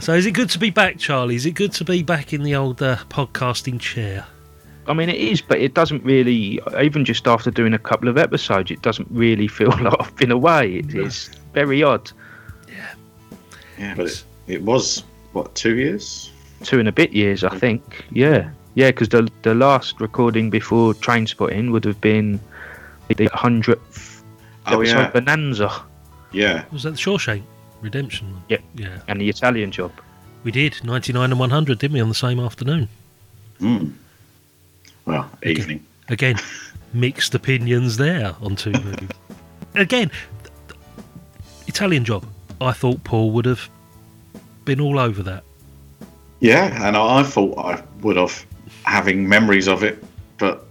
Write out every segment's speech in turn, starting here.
So is it good to be back, Charlie? Is it good to be back in the old uh, podcasting chair? I mean, it is, but it doesn't really. Even just after doing a couple of episodes, it doesn't really feel like I've been away. It, it's very odd. Yeah, yeah, but it, it was what two years? Two and a bit years, I think. Yeah, yeah, because the the last recording before Train Spotting would have been the hundredth Oh, episode yeah. Bonanza. Yeah, Was that the Shawshank Redemption one? Yeah, Yeah. and the Italian Job. We did 99 and 100, didn't we, on the same afternoon? Mm. Well, evening. Again, mixed opinions there on two movies. Again, th- th- Italian Job. I thought Paul would have been all over that. Yeah, and I, I thought I would have having memories of it, but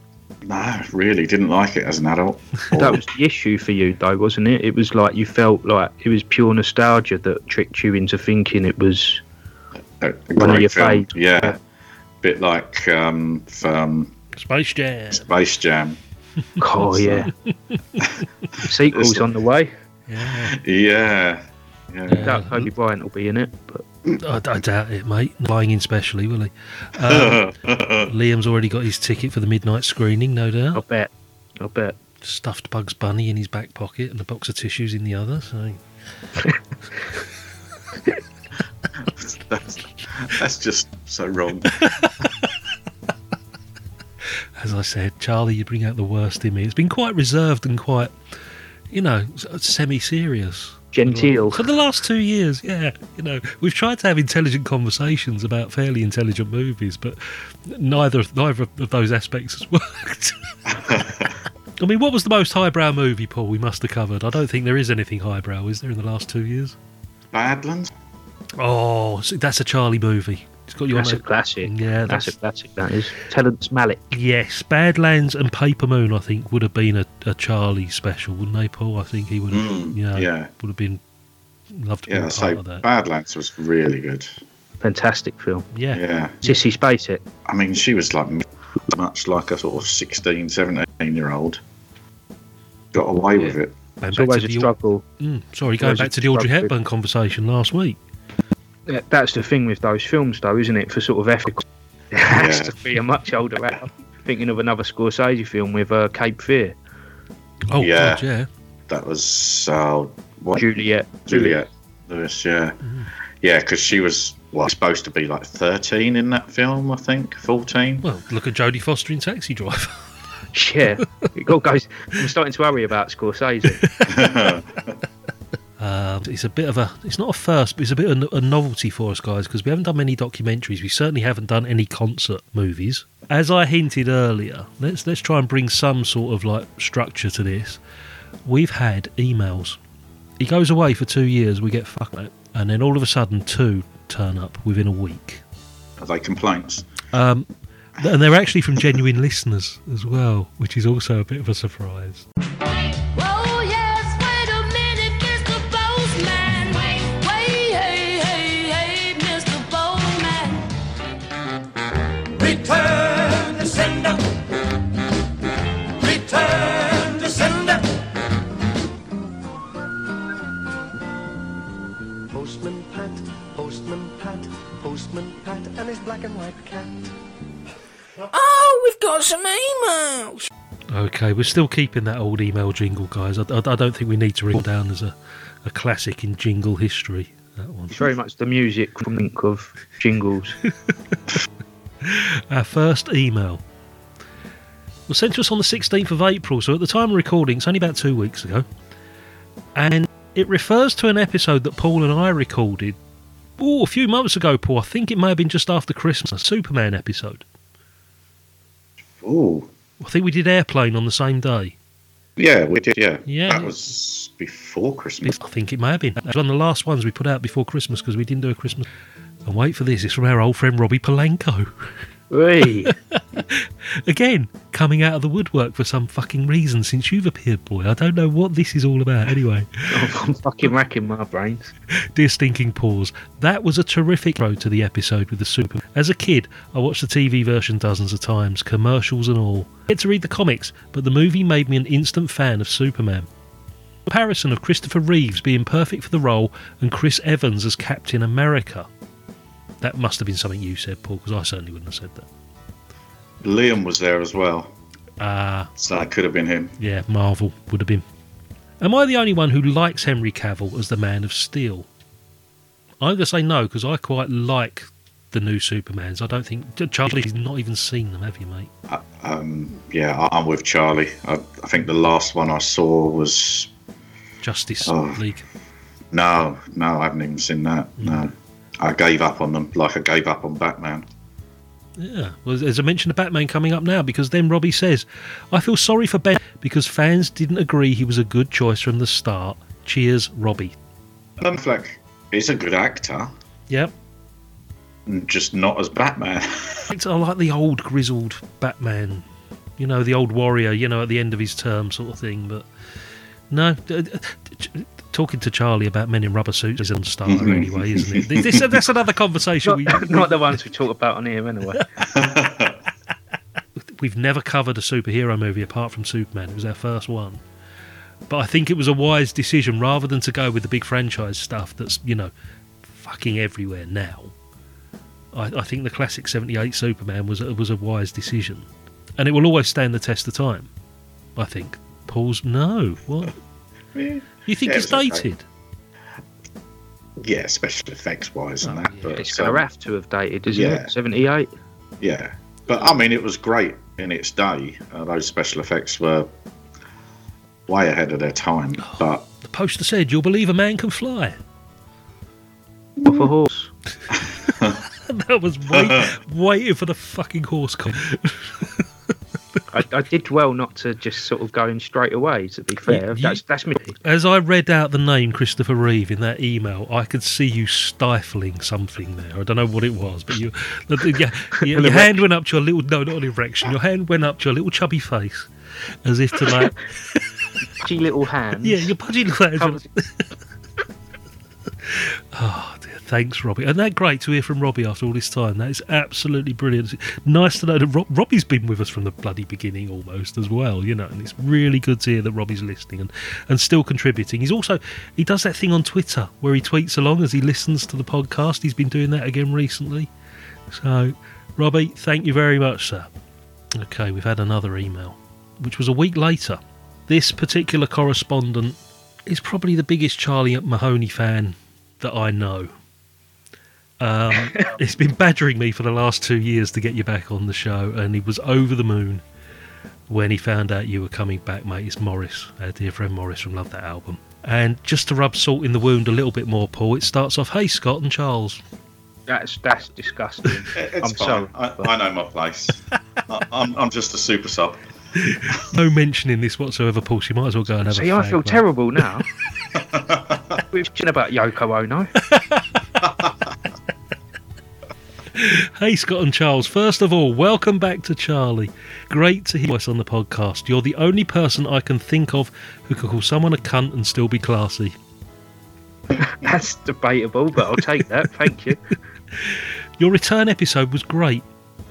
no, really didn't like it as an adult. That was the issue for you, though, wasn't it? It was like you felt like it was pure nostalgia that tricked you into thinking it was a, a one of your film. faves. Yeah, bit like um, from Space Jam. Space Jam. Oh yeah, sequels on the way. Yeah. Yeah, yeah. Doubt Kobe Bryant will be in it, but I, I doubt it, mate. Flying in specially, will he? Um, Liam's already got his ticket for the midnight screening, no doubt. I doubt. bet, I bet. Stuffed Bugs Bunny in his back pocket and a box of tissues in the other. So that's, that's just so wrong. as I said, Charlie, you bring out the worst in me. It's been quite reserved and quite, you know, semi-serious. Genteel. For the last two years, yeah. You know, we've tried to have intelligent conversations about fairly intelligent movies, but neither neither of those aspects has worked. I mean, what was the most highbrow movie, Paul, we must have covered? I don't think there is anything highbrow, is there, in the last two years? Badlands. Oh, that's a Charlie movie. It's got your That's a mate- classic. Yeah, That's that's, a classic. That is. Terrence Malick. yes. Badlands and Paper Moon, I think, would have been a, a Charlie special, wouldn't they, Paul? I think he would have, Mm, you know, yeah. would have been loved to be Yeah, a I part say of that. Badlands was really good. Fantastic film. Yeah. Yeah, Sissy Spacek. I mean, she was like much like a sort of 16, 17 year old. Got away with it. Going It's always a struggle. Mm, sorry, going back to the Audrey struggle. Hepburn conversation last week. Yeah, That's the thing with those films, though, isn't it? For sort of ethical, it has Yeah. to be a much older actor. Thinking of another Scorsese film with uh, Cape Fear, Oh, Yeah. God, yeah. That was uh, what Juliet. Juliet Lewis. Yeah, Mm-hmm. yeah, because she was well supposed to be like 13 in that film, I think, 14. Well, look at Jodie Foster in Taxi Driver. Yeah, it all goes. I'm starting to worry about Scorsese. Um, it's a bit of a, it's not a first, but it's a bit of a, novelty for us guys because we haven't done many documentaries. We certainly haven't done any concert movies. As I hinted earlier, let's let's try and bring some sort of like structure to this. We've had emails. He goes away for two years. We get fucked, out, and then all of a sudden, two turn up within a week. Are they complaints? Um, and they're actually from genuine listeners as well, which is also a bit of a surprise. And his black and white cat. Oh, we've got some emails. Okay, we're still keeping that old email jingle, guys. I, I, I don't think we need to ring down as a, a classic in jingle history. That one. It's very much the music from think of jingles. Our first email was sent to us on the 16th of April, so at the time of recording, it's only about two weeks ago. And it refers to an episode that Paul and I recorded oh, a few months ago, Paul. I think it may have been just after Christmas, a Superman episode. Ooh. I think we did Airplane on the same day. Yeah, we did, yeah. Yeah. That was before Christmas. I think it may have been. It was one of the last ones we put out before Christmas because we didn't do a Christmas. And wait for this, it's from our old friend Robbie Palenko. Again, coming out of the woodwork for some fucking reason since you've appeared, boy. I don't know what this is all about. Anyway, oh, I'm fucking racking my brains. dear stinking paws, that was a terrific intro to the episode with the super. As a kid, I watched the TV version dozens of times, commercials and all. I had to read the comics, but the movie made me an instant fan of Superman. Comparison of Christopher Reeves being perfect for the role and Chris Evans as Captain America. That must have been something you said, Paul, because I certainly wouldn't have said that. Liam was there as well. Ah, So that could have been him. Yeah, Marvel would have been. Am I the only one who likes Henry Cavill as the Man of Steel? I'm going to say no because I quite like the new Supermans. I don't think Charlie's not even seen them, have you, mate? Um, yeah, I- I'm with Charlie. I, I think the last one I saw was Justice Oh. League. no, no, I haven't even seen that. No, I gave up on them, like I gave up on Batman. Yeah, well, there's a mention of Batman coming up now because then Robbie says, "I feel sorry for Ben because fans didn't agree he was a good choice from the start." Cheers, Robbie. Ben Affleck is a good actor, Yep, mm, just not as Batman. I like the old grizzled Batman, you know, the old warrior, you know, at the end of his term sort of thing. But no, talking to Charlie about men in rubber suits is a starter mm-hmm. anyway, isn't it? This, that's another conversation. We, Not, not the ones we talk about on here anyway. we've never covered a superhero movie apart from Superman. It was our first one. But I think it was a wise decision rather than to go with the big franchise stuff that's, you know, fucking everywhere now. I, I think the classic 78 Superman was, was a wise decision. And it will always stand the test of time, I think. Paul's, no. What? You think Yeah, it's it was okay. dated? yeah, special effects wise and Oh, that. yeah, But It's going um, to have to have dated, isn't yeah. it? 78? yeah, but I mean, it was great in its day. Uh, those special effects were way ahead of their time. But The poster said, You'll believe a man can fly. Off a horse. that was wait, waiting for the fucking horse. Com- I, I did well not to just sort of go in straight away, to be fair. You- that's, that's me. As I read out the name Christopher Reeve in that email, I could see you stifling something there. I don't know what it was, but you, yeah, your, your hand went up to your little no, not an erection. Your hand went up to your little chubby face, as if to like, Pudgy little hands. yeah, your pudgy little hands. Oh. Thanks, Robbie. And that great to hear from Robbie after all this time. That is absolutely brilliant. Nice to know that Rob, Robbie's been with us from the bloody beginning almost as well, you know, and it's really good to hear that Robbie's listening and, and still contributing. He's also, he does that thing on Twitter where he tweets along as he listens to the podcast. He's been doing that again recently. So, Robbie, thank you very much, sir. Okay, we've had another email, which was a week later. This particular correspondent is probably the biggest Charlie Mahoney fan that I know. Um, he's been badgering me for the last two years to get you back on the show, and he was over the moon when he found out you were coming back, mate. It's Morris, our dear friend Morris from Love That Album. And just to rub salt in the wound a little bit more, Paul, it starts off, "Hey Scott and Charles." That's that's disgusting. it- I'm fine. sorry. I, I know my place. I, I'm, I'm just a super sub. No mention in this whatsoever, Paul. So you might as well go and have See, a I I feel mate. terrible now. We've talking about Yoko Ono. Hey, Scott and Charles. First of all, welcome back to Charlie. Great to hear us on the podcast. You're the only person I can think of who could call someone a cunt and still be classy. That's debatable, but I'll take that. Thank you. Your return episode was great.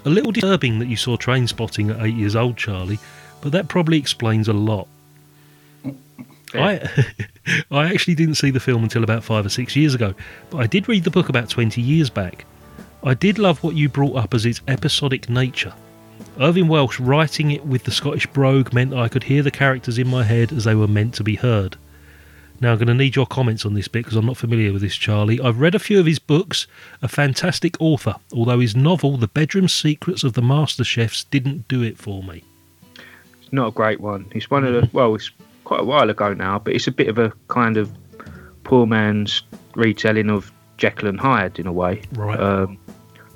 A little disturbing that you saw train spotting at eight years old, Charlie, but that probably explains a lot. I I actually didn't see the film until about five or six years ago, but I did read the book about 20 years back. I did love what you brought up as its episodic nature. Irvine Welsh writing it with the Scottish brogue meant I could hear the characters in my head as they were meant to be heard. Now, I'm going to need your comments on this bit because I'm not familiar with this, Charlie. I've read a few of his books, a fantastic author, although his novel, The Bedroom Secrets of the Master Chefs, didn't do it for me. It's not a great one. It's one of the well, it's quite a while ago now, but it's a bit of a kind of poor man's retelling of Jekyll and Hyde in a way. Right. Um,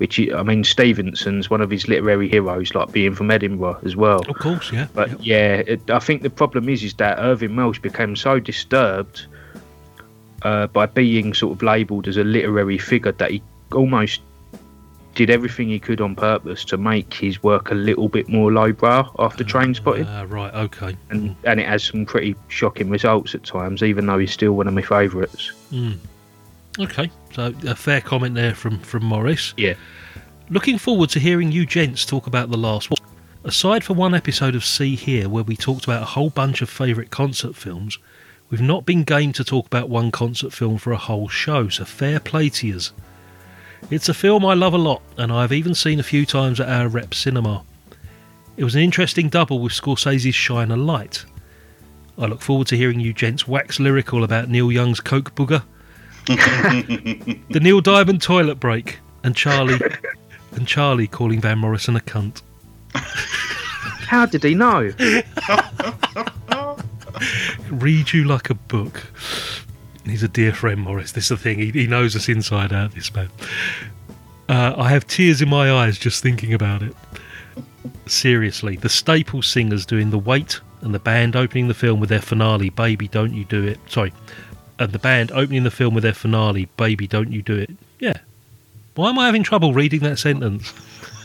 which I mean, Stevenson's one of his literary heroes, like being from Edinburgh as well. Of course, yeah. But Yep. yeah, it, I think the problem is is that Irvine Welsh became so disturbed uh, by being sort of labelled as a literary figure that he almost did everything he could on purpose to make his work a little bit more lowbrow after Train Spotting, Ah, right, okay. and and it has some pretty shocking results at times, even though he's still one of my favourites. Okay, so a fair comment there from, from Morris. Yeah. Looking forward to hearing you gents talk about The Last Waltz. Aside for one episode of See Here where we talked about a whole bunch of favourite concert films, we've not been game to talk about one concert film for a whole show, so fair play to yous. It's a film I love a lot, and I've even seen a few times at our rep cinema. It was an interesting double with Scorsese's Shine a Light. I look forward to hearing you gents wax lyrical about Neil Young's Coke Booger, the Neil Diamond toilet break, and Charlie and Charlie calling Van Morrison a cunt. How did he know? Read you like a book. He's a dear friend, Morris. This is the thing. He, he knows us inside out. This man. Uh, I have tears in my eyes just thinking about it. Seriously, the staple singers doing the Weight and the band opening the film with their finale, "Baby, Don't You Do It." Sorry, and the band opening the film with their finale, "Baby, Don't You Do It." Yeah. Why am I having trouble reading that sentence?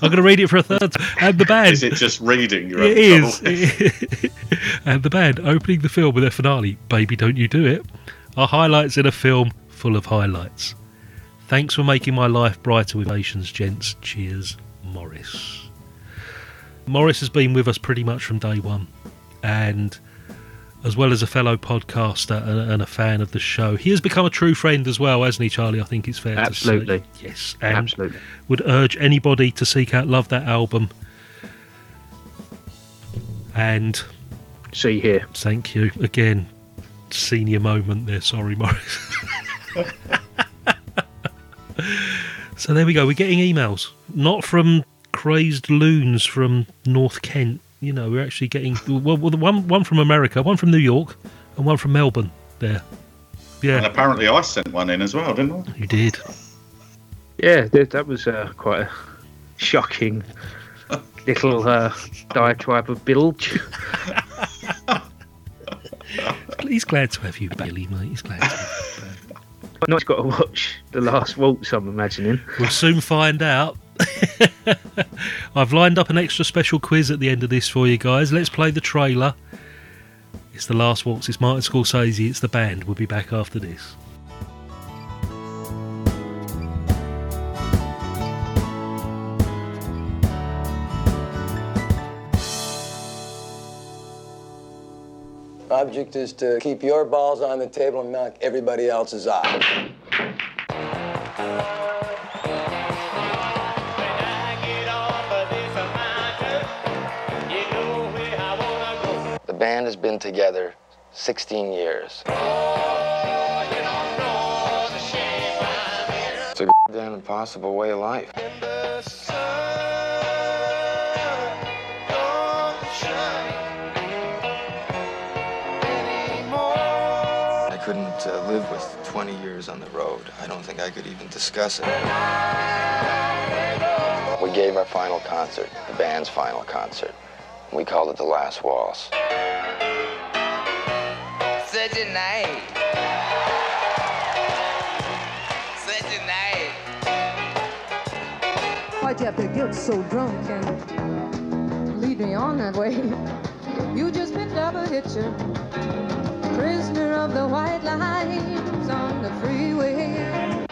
I'm going to read it for a third. time. And the band. Is it just reading? You're It is. and the band opening the film with their finale, Baby Don't You Do It, are highlights in a film full of highlights. Thanks for making my life brighter with nations, gents. Cheers, Morris. Morris has been with us pretty much from day one, and as well as a fellow podcaster and, a fan of the show, he has become a true friend as well, hasn't he, Charlie? I think it's fair Absolutely. to say. Yes, and Absolutely. would urge anybody to seek out Love That album. And See you here. thank you again. Senior moment there. Sorry, Morris. so there we go. We're getting emails, not from crazed loons from North Kent. You know, we're actually getting well, well, the one one from America, one from New York, and one from Melbourne. There, yeah. And apparently I sent one in as well, didn't I? you did. Yeah, that, that was uh, quite a shocking little uh, diatribe of bilge. He's glad to have you, Billy, mate. He's glad. To have you. Not got to watch the last waltz. I'm imagining. We'll soon find out. I've lined up an extra special quiz at the end of this for you guys. Let's play the trailer. It's the last waltz. It's Martin Scorsese. It's the band. We'll be back after this. Object is to keep your balls on the table and knock everybody else's off. Band has been together 16 years. It's a damn impossible way of life. I couldn't uh, live with 20 years on the road. I don't think I could even discuss it. We gave our final concert, the band's final concert. We called it The Last Waltz. Such a night. Such a night. Why'd you have to get so drunk and lead me on that way? You just picked up a hitcher, prisoner of the white lines on the freeway.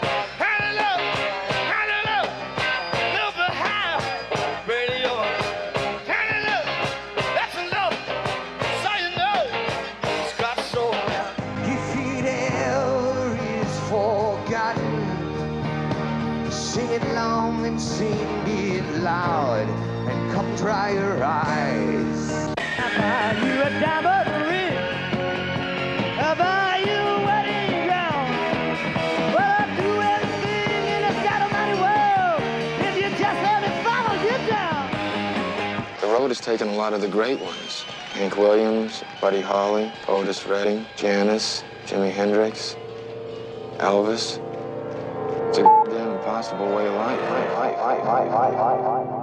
Taken a lot of the great ones. Hank Williams, Buddy Holly, Otis Redding, Janis, Jimi Hendrix, Elvis. It's a damn impossible way of life. life, life, life,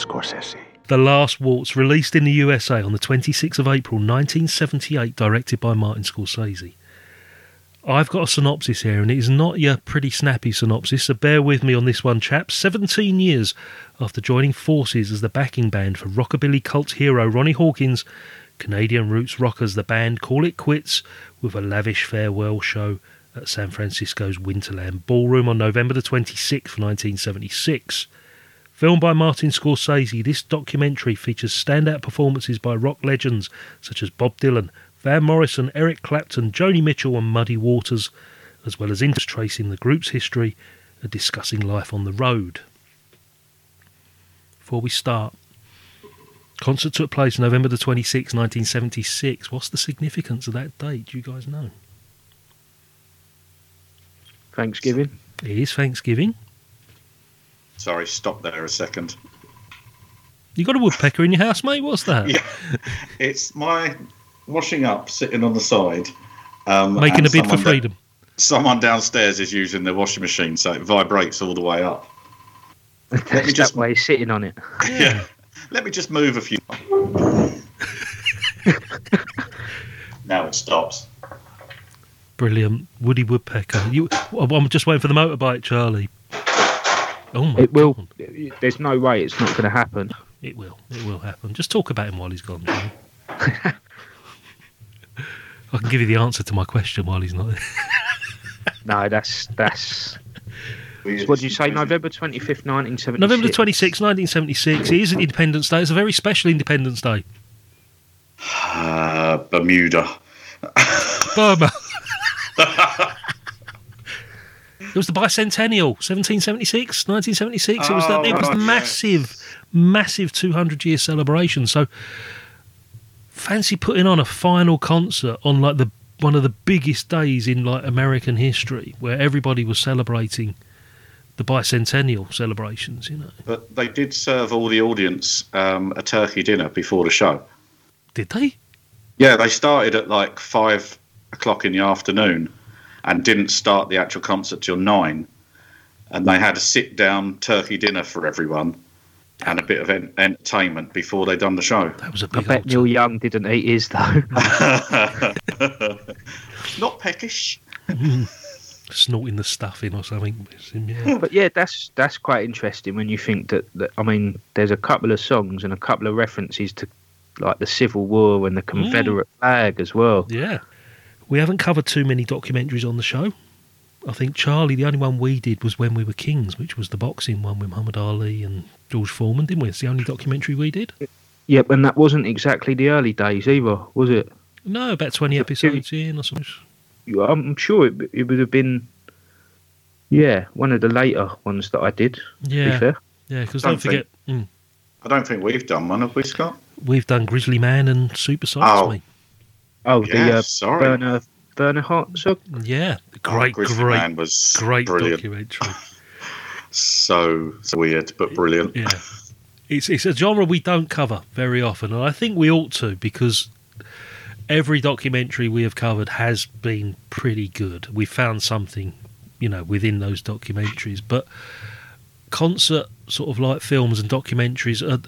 Scorsese. The Last Waltz, released in the USA on the 26th of April 1978, directed by Martin Scorsese. I've got a synopsis here, and it is not your pretty snappy synopsis, so bear with me on this one, chaps. 17 years after joining forces as the backing band for rockabilly cult hero Ronnie Hawkins, Canadian roots rockers the band call it quits with a lavish farewell show at San Francisco's Winterland Ballroom on November the 26th, 1976. Filmed by Martin Scorsese, this documentary features standout performances by rock legends such as Bob Dylan, Van Morrison, Eric Clapton, Joni Mitchell, and Muddy Waters, as well as interest tracing the group's history and discussing life on the road. Before we start, concert took place November the 26th, 1976. What's the significance of that date? Do you guys know? Thanksgiving. It is Thanksgiving. Sorry, stop there a second. You got a woodpecker in your house, mate? What's that? Yeah, it's my washing up sitting on the side. Um, Making a bid for someone da- freedom. someone downstairs is using the washing machine, so it vibrates all the way up. Let me just way sitting on it. Yeah. Let me just move a few. now it stops. Brilliant. Woody Woodpecker. You, I'm just waiting for the motorbike, Charlie. Oh my It will. There's no way it's not going to happen. It will. It will happen. Just talk about him while he's gone. I can give you the answer to my question while he's not there. No, that's that's. What did you say? November twenty fifth, nineteen seventy. November the 26th, 1976. It is an Independence Day. It's a very special Independence Day. Uh, Bermuda. Burma. It was the bicentennial, 1776, 1976. it was the, Oh, it was the right, yeah. massive, massive 200 year celebration. So, fancy putting on a final concert on like the one of the biggest days in like American history, where everybody was celebrating the bicentennial celebrations. You know, But they did serve all the audience um, a turkey dinner before the show. did they? Yeah, they started at like five o'clock in the afternoon and didn't start the actual concert till nine. And they had a sit down turkey dinner for everyone and a bit of en- entertainment before they done the show. That was a I bet Neil Young didn't eat his though. Not peckish. Snorting the stuff in or something. Yeah. but yeah, that's that's quite interesting when you think that, that. I mean, there's a couple of songs and a couple of references to like the Civil War and the Confederate mm. flag as well. Yeah. We haven't covered too many documentaries on the show. I think Charlie, the only one we did was When We Were Kings, which was the boxing one with Muhammad Ali and George Foreman, didn't we? It's the only documentary we did. Yep, and that wasn't exactly the early days either, was it? No, about 20 episodes in or something. You- I'm sure it, it would have been, yeah, one of the later ones that I did. To be Yeah. fair. Yeah, because Don't don't forget, mm, I don't think we've done one, have we, Scott? we've done Grizzly Man and Super Size Oh. Me. Oh, Yeah, the uh, sorry. Werner Werner Herzog. Yeah, great, Grizzly great, Man was great brilliant. documentary. So, so weird, but brilliant. Yeah. It's it's a genre we don't cover very often, and I think we ought to because every documentary we have covered has been pretty good. We found something, you know, within those documentaries. But concert sort of like films and documentaries are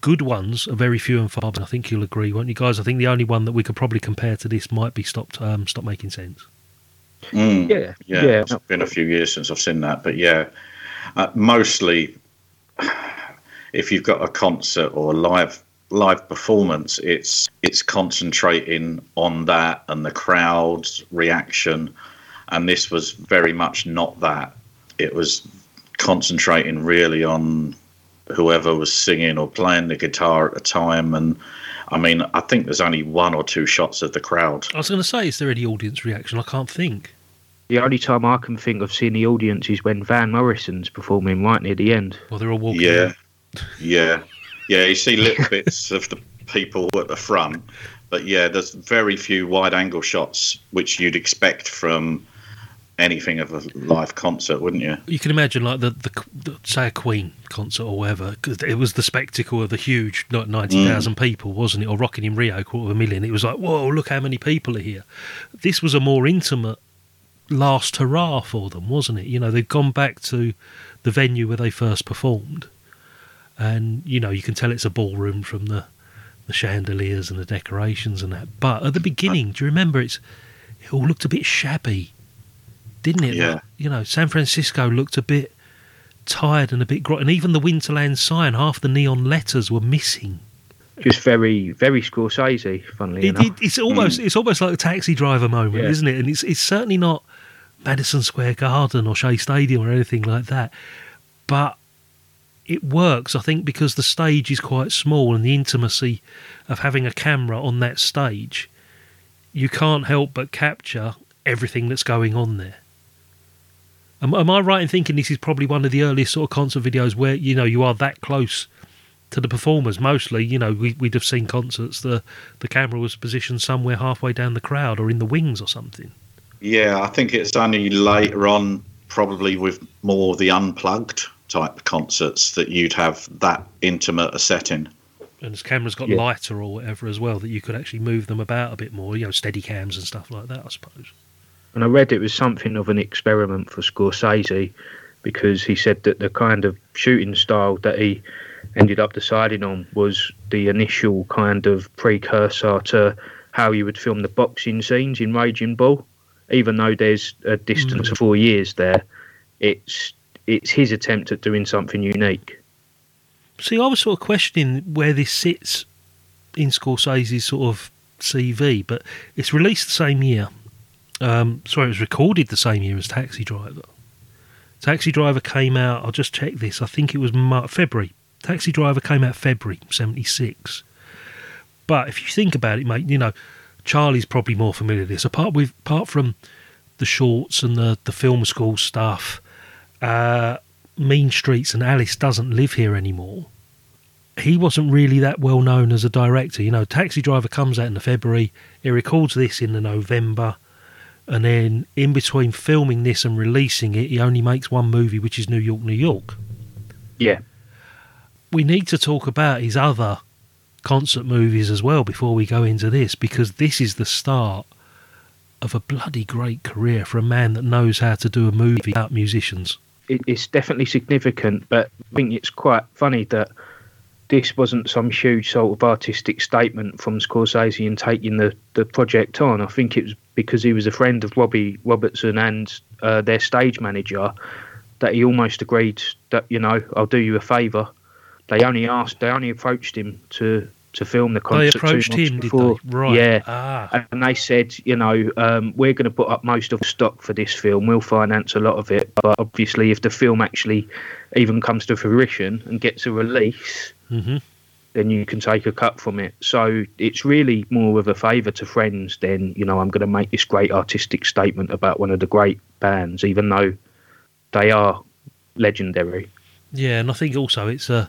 good ones are very few and far. But I think you'll agree, won't you guys? I think the only one that we could probably compare to this might be stopped um, Stop Making Sense. Mm. Yeah, Yeah, yeah. it's been a few years since I've seen that, but yeah, uh, mostly if you've got a concert or a live live performance, it's it's concentrating on that and the crowd's reaction, and this was very much not that. It was concentrating really on whoever was singing or playing the guitar at the time, and I mean, I think there's only one or two shots of the crowd. I was going to say, is there any audience reaction? I can't think. The only time I can think of seeing the audience is when Van Morrison's performing right near the end. Well, they're all walking. Yeah, yeah, yeah. You see little bits of the people at the front, but yeah, there's very few wide-angle shots which you'd expect from anything of a live concert, wouldn't you? You can imagine, like the, the, the say a Queen concert or whatever, 'cause it was the spectacle of the huge not ninety thousand mm. people, wasn't it? Or Rocking in Rio, quarter of a million. It was like, whoa, look how many people are here. This was a more intimate last hurrah for them, wasn't it? You know, they've gone back to the venue where they first performed, and you know, you can tell it's a ballroom from the the chandeliers and the decorations and that. But at the beginning, do you remember it's it all looked a bit shabby, didn't it? Yeah. Like, you know, San Francisco looked a bit tired and a bit grot, and even the Winterland sign, half the neon letters were missing. Just very, very Scorsese, funnily It, enough. it, it's almost hmm. it's almost like a taxi driver moment, Yeah. isn't it? And it's it's certainly not Madison Square Garden or Shea Stadium or anything like that, but it works. I think because the stage is quite small and the intimacy of having a camera on that stage, you can't help but capture everything that's going on there. Am, am I right in thinking this is probably one of the earliest sort of concert videos where you know you are that close to the performers? Mostly, you know, we, we'd have seen concerts the the camera was positioned somewhere halfway down the crowd or in the wings or something. Yeah, I think it's only later on, probably with more of the unplugged type concerts, that you'd have that intimate a setting. And as cameras got Yeah. lighter or whatever as well, that you could actually move them about a bit more, you know, steady cams and stuff like that, I suppose. And I read it was something of an experiment for Scorsese because he said that the kind of shooting style that he ended up deciding on was the initial kind of precursor to how you would film the boxing scenes in Raging Bull. Even though there's a distance of hmm. four years there, it's it's his attempt at doing something unique. See, I was sort of questioning where this sits in Scorsese's sort of CV, but it's released the same year. Um, sorry, it was recorded the same year as Taxi Driver. Taxi Driver came out. I'll just check this. I think it was Mar- February. Taxi Driver came out February '76. But if you think about it, mate, you know, Charlie's probably more familiar with this. Apart with apart from the shorts and the the film school stuff, uh, Mean Streets and Alice doesn't live here anymore. He wasn't really that well known as a director. You know, Taxi Driver comes out in the February. He records this in the November, and then in between filming this and releasing it, he only makes one movie, which is New York, New York. Yeah. We need to talk about his other concert movies as well before we go into this, because this is the start of a bloody great career for a man that knows how to do a movie about musicians. it's definitely significant, but I think it's quite funny that this wasn't some huge sort of artistic statement from Scorsese in taking the, the project on. I think it was because he was a friend of Robbie Robertson and uh, their stage manager that he almost agreed that you know I'll do you a favour. They only asked, they only approached him to to film the They concert. two approached him, before. they? Right. Yeah. Ah. And they said, you know, um, we're going to put up most of the stock for this film. We'll finance a lot of it. But obviously, if the film actually even comes to fruition and gets a release, hmm then you can take a cut from it. So it's really more of a favour to friends than, you know, I'm going to make this great artistic statement about one of the great bands, even though they are legendary. Yeah, and I think also it's a,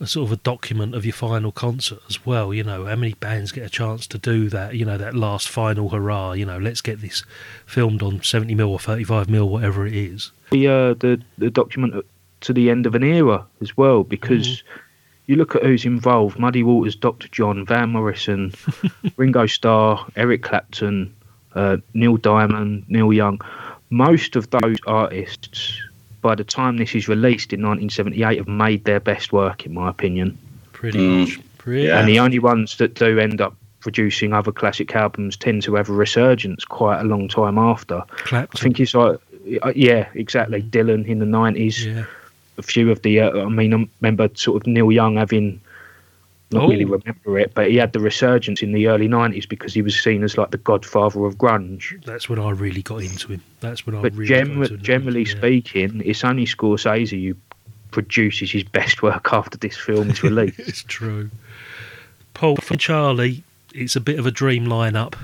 a sort of a document of your final concert as well. You know, how many bands get a chance to do that? You know, that last final hurrah. You know, let's get this filmed on seventy mil or thirty five mil, whatever it is. the uh, the the document to the end of an era as well because you look at who's involved: Muddy Waters, Dr. John, Van Morrison, Ringo Starr, Eric Clapton, uh, Neil Diamond, Neil Young. Most of those artists, by the time this is released in 1978, have made their best work, in my opinion. Pretty Mm. much. Pretty. And the only ones that do end up producing other classic albums tend to have a resurgence quite a long time after. Clapton. I think it's like, uh, yeah, exactly. Dylan in the 90s Yeah. A few of the. Uh, I mean, I remember sort of Neil Young having not Oh. really remember it, but he had the resurgence in the early '90s because he was seen as like the godfather of grunge. That's when I really got into him. That's when I But really into him. generally Yeah. speaking, it's only Scorsese who produces his best work after this film is released. it's true. Paul and Charlie, it's a bit of a dream lineup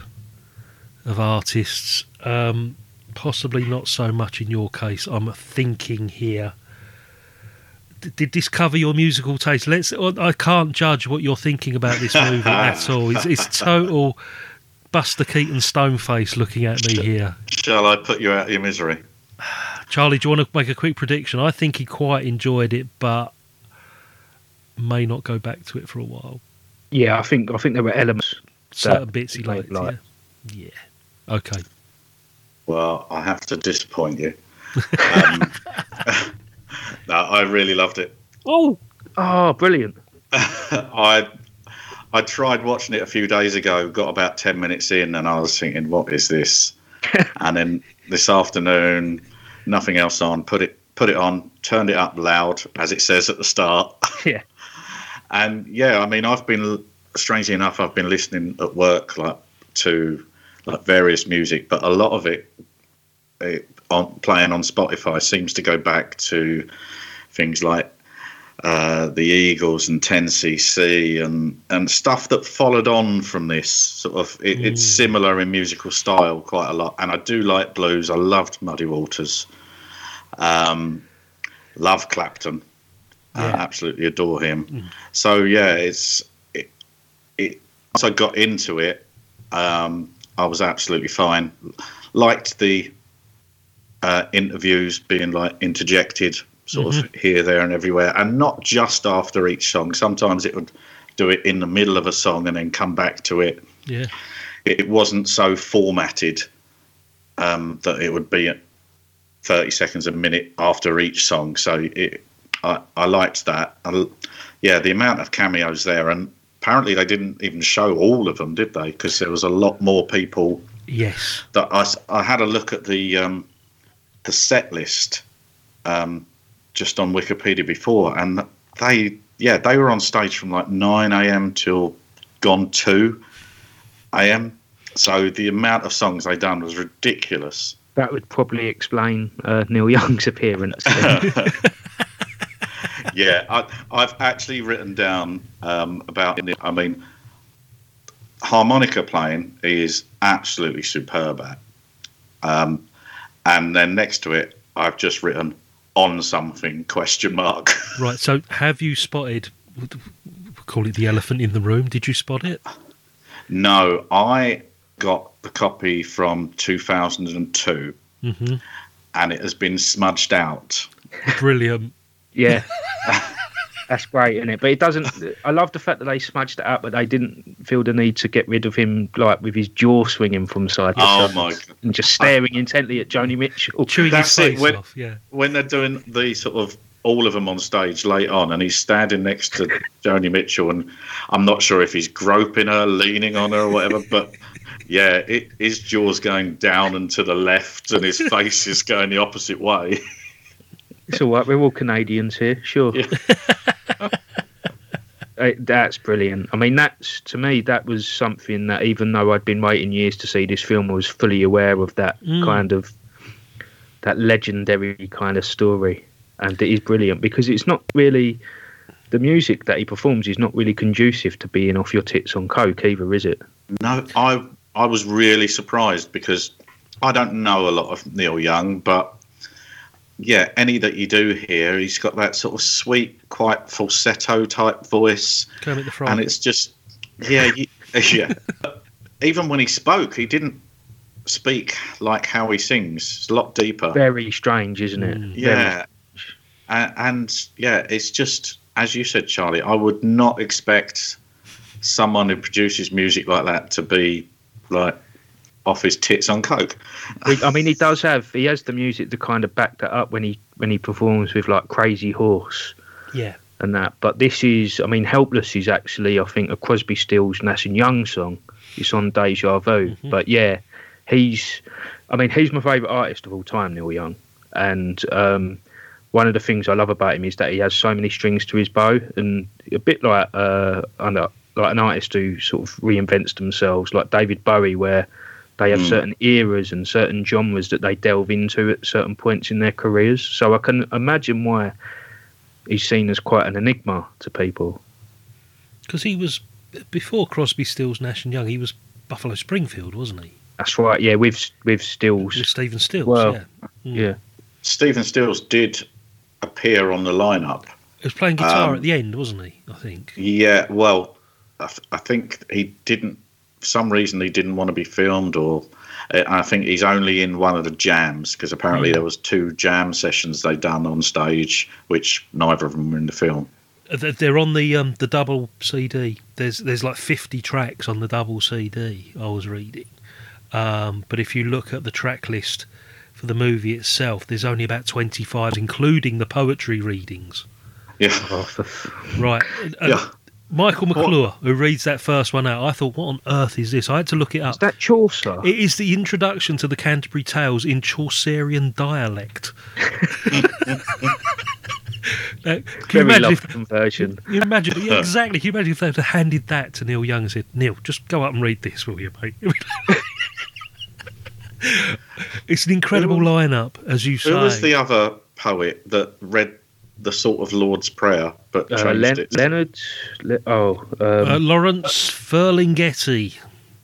of artists. Um, possibly not so much in your case. I'm thinking here. D- Did this cover your musical taste? Let's. I can't judge what you're thinking about this movie at all. It's, it's total Buster Keaton stone face looking at me here. Shall I put you out of your misery? Charlie, do you want to make a quick prediction? I think he quite enjoyed it, but may not go back to it for a while. yeah, I think I think there were elements. Certain bits he made liked. like- Yeah. Yeah. Okay. Well, I have to disappoint you. Um, no, I really loved it. Oh. Oh, brilliant! I I tried watching it a few days ago, got about ten minutes in, and I was thinking, "What is this?" and then this afternoon, nothing else on. Put it put it on, turned it up loud, as it says at the start. Yeah. And yeah, I mean, I've been strangely enough, I've been listening at work like to like various music, but a lot of it, it on playing on Spotify seems to go back to things like uh, the Eagles and 10cc and and stuff that followed on from this sort of it, it's similar in musical style quite a lot. And I do like blues. I loved Muddy Waters. Um, love Clapton. I Yeah. absolutely adore him. So yeah it's it, it once I got into it um, I was absolutely fine. Liked the uh, interviews being like interjected sort of here, there, and everywhere, and not just after each song. Sometimes it would do it in the middle of a song and then come back to it. Yeah. It wasn't so formatted um, that it would be at 30 seconds a minute after each song. So it, I, I liked that. I, yeah, the amount of cameos there, and apparently they didn't even show all of them, did they? Because there was a lot more people Yes. that I, I had a look at the um, the set list um, just on Wikipedia before, and they yeah they were on stage from like nine a.m. till gone two a.m. So the amount of songs they done was ridiculous. That would probably explain uh, Neil Young's appearance. yeah, I, I've actually written down um, about. I mean, harmonica playing is absolutely superb at. Um, and then next to it, I've just written on something question mark. Right. So, have you spotted? we'll Call it the elephant in the room. Did you spot it? no, I got the copy from 2002, hmm and it has been smudged out. Brilliant. yeah, that's great, isn't it? But it doesn't. I love the fact that they smudged it up, but they didn't feel the need to get rid of him, like with his jaw swinging from side to Oh side my and just staring intently at Joni Mitchell. Chewing That's his it, face when- off. Yeah. when they're doing the sort of all of them on stage late on, and he's standing next to Joni Mitchell, and I'm not sure if he's groping her, leaning on her, or whatever, but yeah, it, his jaw's going down and to the left, and his face is going the opposite way. It's all right. We're all Canadians here, sure. Uh, that's brilliant. I mean, that's to me that was something that even though I'd been waiting years to see this film, I was fully aware of that Mm. kind of that legendary kind of story, and it is brilliant because it's not really the music that he performs is not really conducive to being off your tits on coke either, is it? No, I I was really surprised because I don't know a lot of Neil Young, but yeah, any that you do hear, he's got that sort of sweet, quite falsetto type voice. Kermit the Frog. and it's just yeah you, yeah even when he spoke he didn't speak like how he sings it's a lot deeper Very strange, isn't it? Mm. yeah and, and yeah it's just as you said charlie i would not expect someone who produces music like that to be like off his tits on coke I mean, he does have he has the music to kind of back that up when he when he performs with like Crazy Horse. Yeah. and that. But this is, I mean, Helpless is actually, I think, a Crosby, Stills, Nash and Young song. It's on Deja Vu. But yeah, he's, I mean, he's my favourite artist of all time, Neil Young. And um, one of the things I love about him is that he has so many strings to his bow, and a bit like uh, I know, like an artist who sort of reinvents themselves, like David Bowie, where they have Mm. certain eras and certain genres that they delve into at certain points in their careers. So I can imagine why he's seen as quite an enigma to people. Because he was before Crosby, Stills, Nash and Young. He was Buffalo Springfield, wasn't he? That's right. Yeah, with with Stills. With Stephen Stills. Well, yeah. Mm. yeah. Stephen Stills did appear on the lineup. He was playing guitar Um, at the end, wasn't he? I think. Yeah, well, I, th- I think he didn't. For some reason, he didn't want to be filmed, or I think he's only in one of the jams because apparently Hmm. there was two jam sessions they done on stage, which neither of them were in the film. Uh, they- They're on the um, the double CD. There's there's like 50 tracks on the double CD. I was reading, um, but if you look at the track list for the movie itself, there's only about 25, including the poetry readings. Yeah. Right. And Yeah. Michael McClure, who reads that first one out, I thought, what on earth is this? I had to look it up. Is that Chaucer? It is the introduction to the Canterbury Tales in Chaucerian dialect. Now, can you Very imagine love if, conversion. you imagine, yeah, exactly. Can you imagine if they had handed that to Neil Young and said, Neil, just go up and read this, will you, mate? it's an incredible lineup, as you say. Who was the other poet that read the sort of Lord's Prayer but Uh, changed Len- it? Leonard. Le- oh, um, uh, Lawrence Ferlinghetti.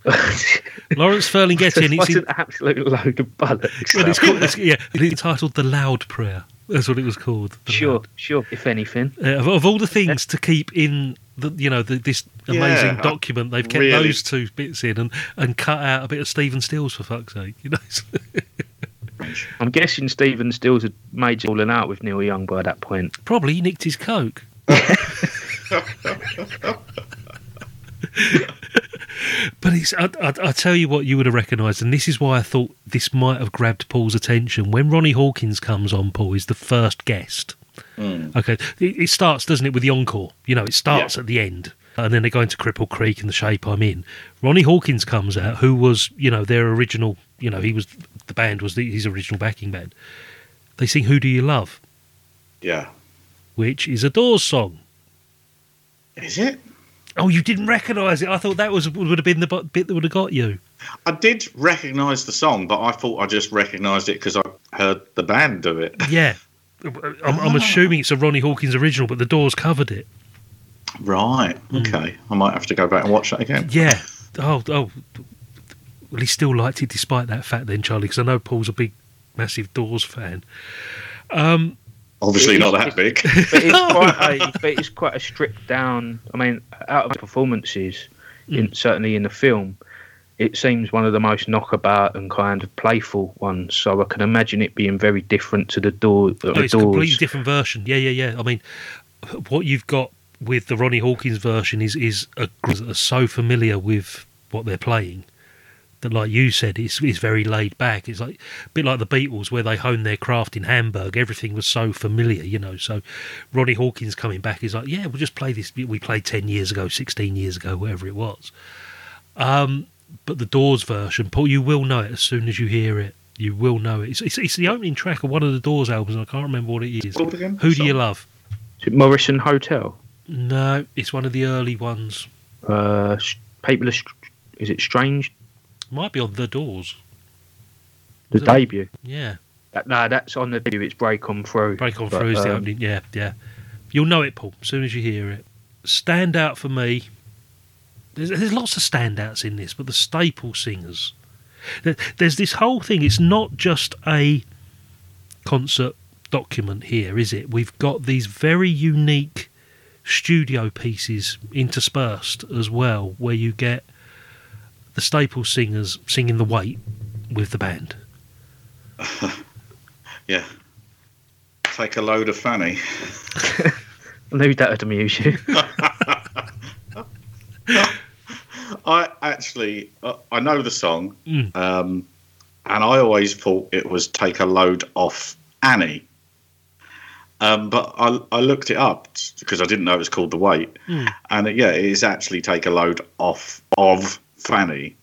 Lawrence Ferlinghetti, and it's, in, an absolute load of bollocks. and it's called, it's, yeah, it's titled "The Loud Prayer." That's what it was called. The Sure, sure. If anything, Uh, of, of all the things to keep in the you know the, this amazing Yeah, document, they've kept really. those two bits in and, and cut out a bit of Stephen Stills for fuck's sake. You know, I'm guessing Stephen Stills had made falling out with Neil Young by that point. probably he nicked his coke. But it's, I, I, I tell you what, you would have recognised, and this is why I thought this might have grabbed Paul's attention. When Ronnie Hawkins comes on, Paul is the first guest. Mm. Okay, it, it starts, doesn't it, with the encore? You know, it starts at the end, and then they go into Cripple Creek and the shape I'm in. Ronnie Hawkins comes out, who was, you know, their original. You know, he was the band was the, his original backing band. They sing "Who Do You Love," Yeah. which is a Doors song. Is it? Oh, you didn't recognise it? I thought that was would have been the bit that would have got you. I did recognise the song, but I thought I just recognised it because I heard the band do it. Yeah. I'm, I'm ah. assuming it's a Ronnie Hawkins original, but the Doors covered it. Right. Okay. I might have to go back and watch that again. Yeah. Oh, oh. Well, he still liked it despite that fact, then, Charlie, because I know Paul's a big, massive Doors fan. Um, Obviously It not is- that big. but it's quite a, but it's quite a stripped down. I mean, out of the performances, in, certainly in the film, it seems one of the most knockabout and kind of playful ones. So I can imagine it being very different to the door. The oh, it's a completely different version. Yeah, yeah, yeah. I mean, what you've got with the Ronnie Hawkins version is is a, are so familiar with what they're playing that, like you said, it's, it's very laid back. It's like a bit like the Beatles, where they honed their craft in Hamburg. Everything was so familiar, you know. So Ronnie Hawkins coming back is like, yeah, we'll just play this. We played ten years ago, sixteen years ago, whatever it was. Um, but the Doors version, Paul, you will know it as soon as you hear it. You will know it. It's, it's, it's the opening track of one of the Doors albums, and I can't remember what it is. Who do you love? Is Morrison Hotel? No, it's one of the early ones. Uh, S- People are, Str- is it Strange? Might be on the Doors. The it? debut. Yeah, That, no, that's on the debut. It's Break On Through. Break on But, through is the um, opening. Yeah, yeah. You'll know it, Paul, as soon as you hear it. Stand out for me. There's, there's lots of standouts in this, but the staple singers. There- There's this whole thing. It's not just a concert document here, is it? We've got these very unique studio pieces interspersed as well, where you get the staple singers singing the weight with the band. Yeah. Take a load of Fanny. I knew that would amuse you. I actually, uh, I know the song, Mm. um, and I always thought it was "Take a Load Off Annie." Um, but I, I looked it up because I didn't know it was called "The Weight," Mm. and it, yeah, it is actually "Take a Load Off of Fanny,"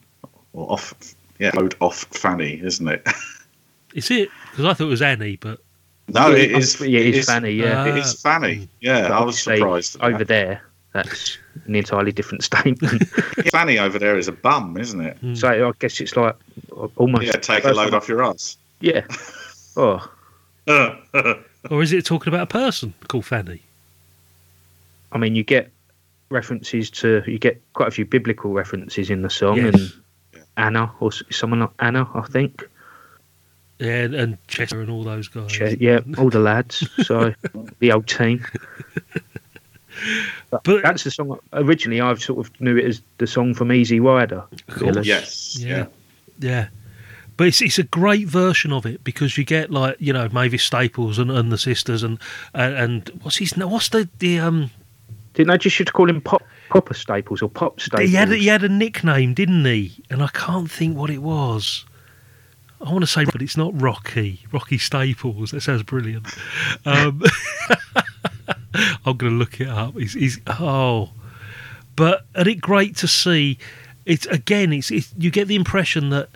or off, yeah, load off Fanny, isn't it? Is it? Because I thought it was Annie, but No, Yeah, it is. yeah, it is is- Fanny, yeah. it is Fanny. Yeah, I was surprised. at that. Over there, that's an entirely different statement. Fanny over there is a bum, isn't it? so I guess it's like almost. Yeah, take a load off your ass. Yeah. Oh, Or is it talking about a person called Fanny? I mean, you get references to you get quite a few biblical references in the song, Yes. and Anna or someone like Anna, I think. Yeah, and, and Chester and all those guys. Che- Yeah, all the lads. So the old team. But, But- that's the song. Originally, I sort of knew it as the song from Easy Rider. course. really. Yes. Yeah. Yeah. But it's, it's a great version of it because you get like you know Mavis Staples and, and the sisters and, and and what's his what's the the um Didn't I just should call him Pop Popper Staples or Pop Staples? he had a, he had a nickname didn't he and I can't think what it was. I want to say, but it's not Rocky. Rocky Staples. That sounds brilliant. Um, I'm going to look it up. He's, he's oh, but and it great to see. It's again. It's, it's you get the impression that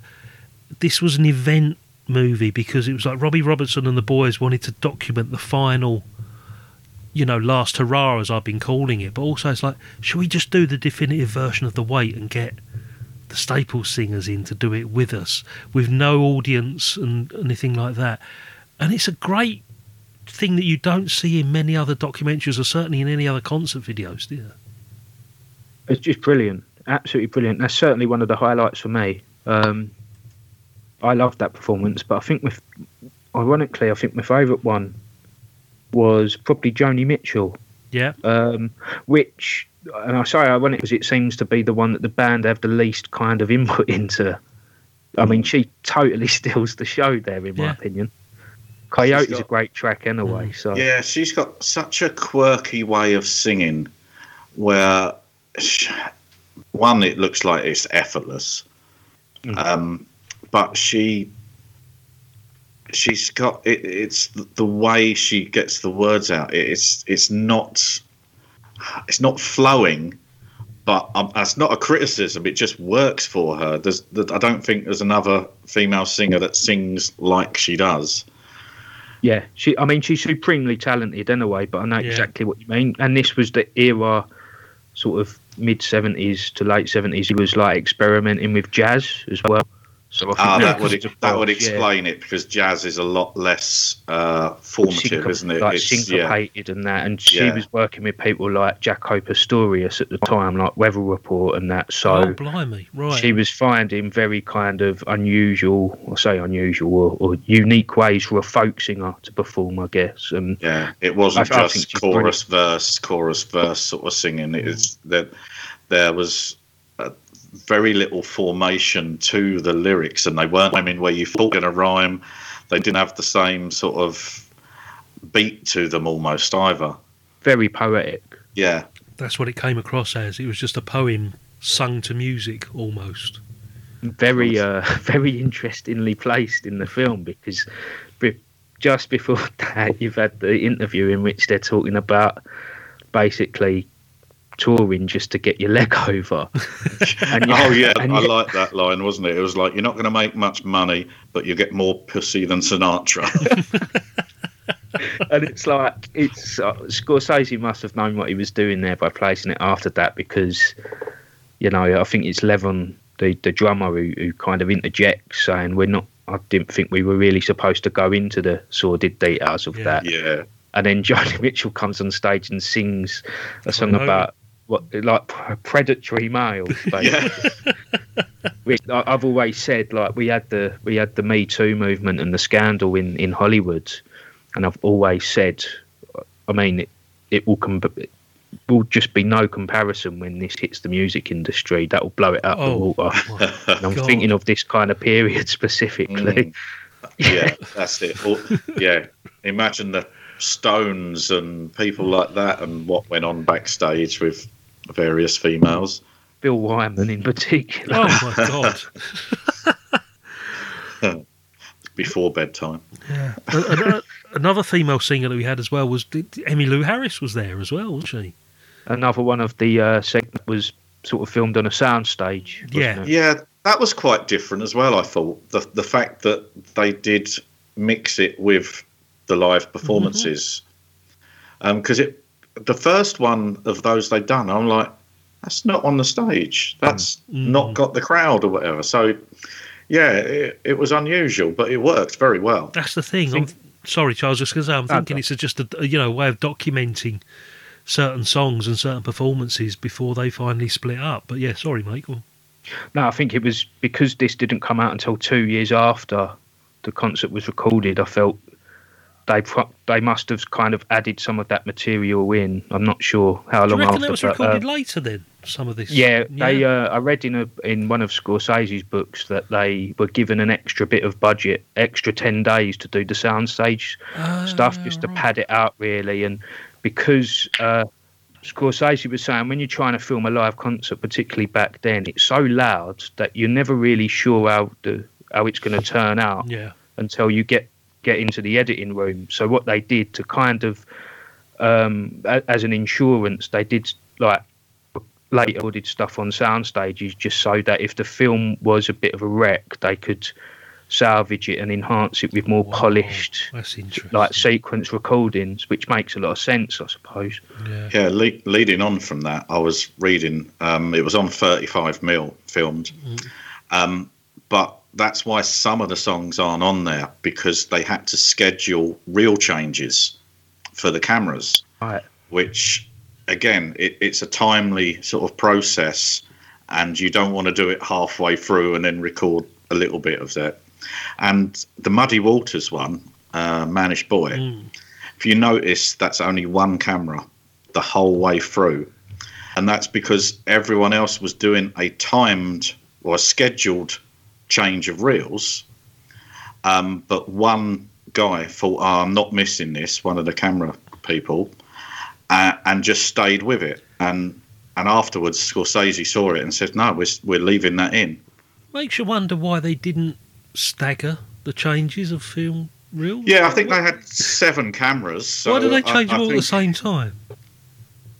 this was an event movie because it was like Robbie Robertson and the boys wanted to document the final, you know, last hurrah as I've been calling it. But also, it's like, should we just do the definitive version of the weight and get the staple singers in to do it with us, with no audience and anything like that? And it's a great thing that you don't see in many other documentaries or certainly in any other concert videos, do you? It's just brilliant, absolutely brilliant. That's certainly one of the highlights for me. Um, I loved that performance, but I think, with, ironically, I think my favourite one was probably Joni Mitchell, Yeah. um, which, and I say ironic because it seems to be the one that the band have the least kind of input into. I mean, she totally steals the show there, in my Yeah. opinion. Coyote's got- a great track anyway, so Yeah, she's got such a quirky way of singing where, sh- one, it looks like it's effortless. Um, but she. She's got it, it's the- the way she gets the words out. It's it's not it's not flowing, but um, that's not a criticism. It just works for her. There's, I don't think there's another female singer that sings like she does. Yeah, she. I mean, she's supremely talented anyway. But I know Yeah. exactly what you mean. And this was the era, sort of mid seventies to late seventies. He was like experimenting with jazz as well. So I think Ah, that that would that would branch, yeah. explain it because jazz is a lot less uh, formative, Syncop- isn't it? Like It's- yeah. syncopated and that, and she Yeah. was working with people like Jaco Pastorius at the time, like Weather Report and that. So oh, blimey. Right. she was finding very kind of unusual, or say unusual, or, or unique ways for a folk singer to perform, I guess. And Yeah, it wasn't I- I just she's chorus verse, chorus verse sort of singing. It is that there was very little formation to the lyrics, and they weren't. I mean, where you thought in a rhyme, they didn't have the same sort of beat to them almost either. very poetic. Yeah, That's what it came across as. It was just a poem sung to music almost. very uh, very interestingly placed in the film because be- just before that you've had the interview in which they're talking about basically touring just to get your leg over. And you- oh yeah, and I you- like that line, wasn't it? It was like you're not going to make much money, but you get more pussy than Sinatra. and it's like it's uh, Scorsese must have known what he was doing there by placing it after that because you know I think it's Levon the the drummer who, who kind of interjects saying we're not I didn't think we were really supposed to go into the sordid details of Yeah. that yeah, and then Joni Mitchell comes on stage and sings a song about what like p- predatory males basically. yeah, which I- I've always said, like we had the we had the Me Too movement and the scandal in in Hollywood, and I've always said, I mean, it, it will com- it will just be no comparison when this hits the music industry. That will blow it out Oh, the water. And I'm God. thinking of this kind of period specifically. Mm. yeah, that's it. Or, yeah, imagine the Stones and people like that, and what went on backstage with various females. Bill Wyman in particular. Oh my god! before bedtime. Yeah. Another, another female singer that we had as well was Emmylou Harris was there as well, wasn't she? Another one of the uh, segment was sort of filmed on a soundstage. Yeah. it? Yeah, that was quite different as well. I thought the the fact that they did mix it with the live performances. Because it, the first one of those they'd done, I'm like, that's not on the stage. Mm. That's not mm. got the crowd or whatever. So, yeah, it, it was unusual, but it worked very well. That's the thing. I'm, sorry, Charles. Just because I'm ah, thinking it's just a a, you know way of documenting certain songs and certain performances before they finally split up. But yeah, sorry, Michael. Go. No, I think it was because this didn't come out until two years after the concert was recorded. I felt they pro- they must have kind of added some of that material in. I'm not sure how long. Do you reckon after. that was but, uh, recorded later then? Some of this. yeah, they. Uh, I read in a in one of Scorsese's books that they were given an extra bit of budget, extra ten days to do the soundstage stuff, just to pad it out really. And because uh, Scorsese was saying, when you're trying to film a live concert, particularly back then, it's so loud that you're never really sure how the how it's going to turn out Yeah. until you get get into the editing room. So what they did to kind of um, a- as an insurance, they did like later ordered stuff on sound stages just so that if the film was a bit of a wreck, they could salvage it and enhance it with more polished like sequence recordings, which makes a lot of sense, I suppose. Yeah. Yeah, le- leading on from that, I was reading. Um, it was on 35 mil filmed, um, but that's why some of the songs aren't on there because they had to schedule reel changes for the cameras, Right. which again, it, it's a timely sort of process, and you don't want to do it halfway through and then record a little bit of that. And the Muddy Waters one, uh, Mannish Boy, if you notice, that's only one camera the whole way through. And that's because everyone else was doing a timed or a scheduled change of reels. Um, but one guy thought, oh, I'm not missing this, one of the camera people, uh, and just stayed with it. And and afterwards, Scorsese saw it and said, no, we're, we're leaving that in. Makes you wonder why they didn't stagger the changes of film reels. Yeah, I think they had seven cameras. So why did they change I them all at the same time?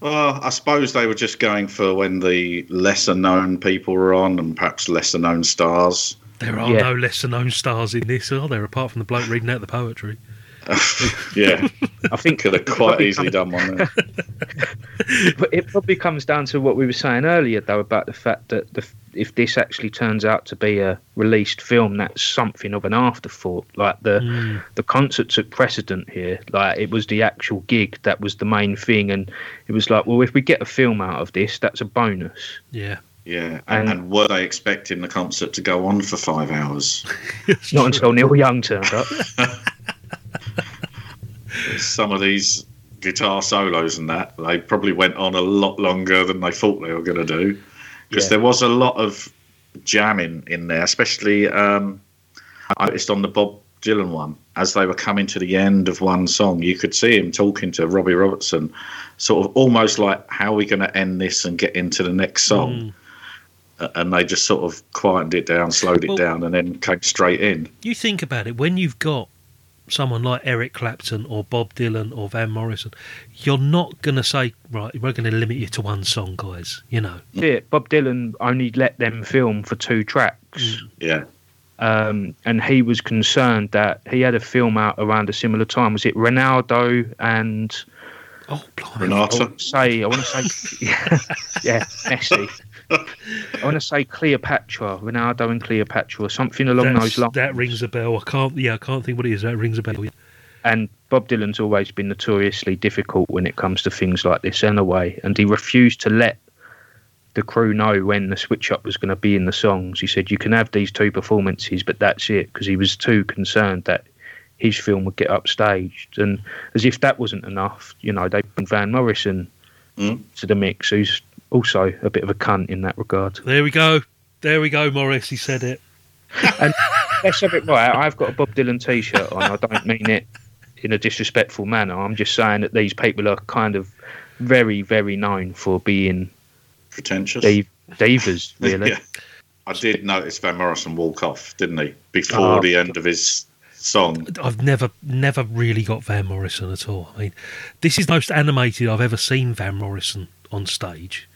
Well, I suppose they were just going for when the lesser known people were on and perhaps lesser known stars. There are Yeah. no lesser known stars in this, are there? Apart from the bloke reading out the poetry. Yeah, I think could have quite easily done one there. But it probably comes down to what we were saying earlier, though, about the fact that the, if this actually turns out to be a released film, that's something of an afterthought. Like the Mm. the concert took precedent here. Like it was the actual gig that was the main thing, and it was like, well, if we get a film out of this, that's a bonus. Yeah. Yeah, and, and were they expecting the concert to go on for five hours? Not until Neil Young turned up. Some of these guitar solos and that they probably went on a lot longer than they thought they were going to do because Yeah. there was a lot of jamming in there, especially um, I noticed on the Bob Dylan one as they were coming to the end of one song, you could see him talking to Robbie Robertson, sort of almost like, "How are we going to end this and get into the next song?" Uh, And they just sort of quietened it down, slowed it Well- down, and then came straight in. You think about it, when you've got someone like Eric Clapton or Bob Dylan or Van Morrison, you're not going to say, right, we're going to limit you to one song, guys. You know, Yeah, Bob Dylan only let them film for two tracks. Yeah. um, and he was concerned that he had a film out around a similar time. Was it Ronaldo and oh, I Renata. want to say I want to say yeah, yeah Messi. I want to say Cleopatra, Ronaldo and Cleopatra, or something along That's- those lines. that rings a bell. I can't, yeah, I can't think what it is. That rings a bell. And Bob Dylan's always been notoriously difficult when it comes to things like this, anyway. And he refused to let the crew know when the switch up was going to be in the songs. He said, "You can have these two performances, but that's it," because he was too concerned that his film would get upstaged. And as if that wasn't enough, you know, they put Van Morrison hmm? to the mix, who's also a bit of a cunt in that regard. There we go. There we go, Morris. He said it. And let's have it right. I've got a Bob Dylan T-shirt on. I don't mean it in a disrespectful manner. I'm just saying that these people are kind of very, very known for being pretentious div- divas, really. Yeah. I did notice Van Morrison walk off, didn't he? Before Oh. the end of his song. I've never, never really got Van Morrison at all. I mean, this is the most animated I've ever seen Van Morrison on stage,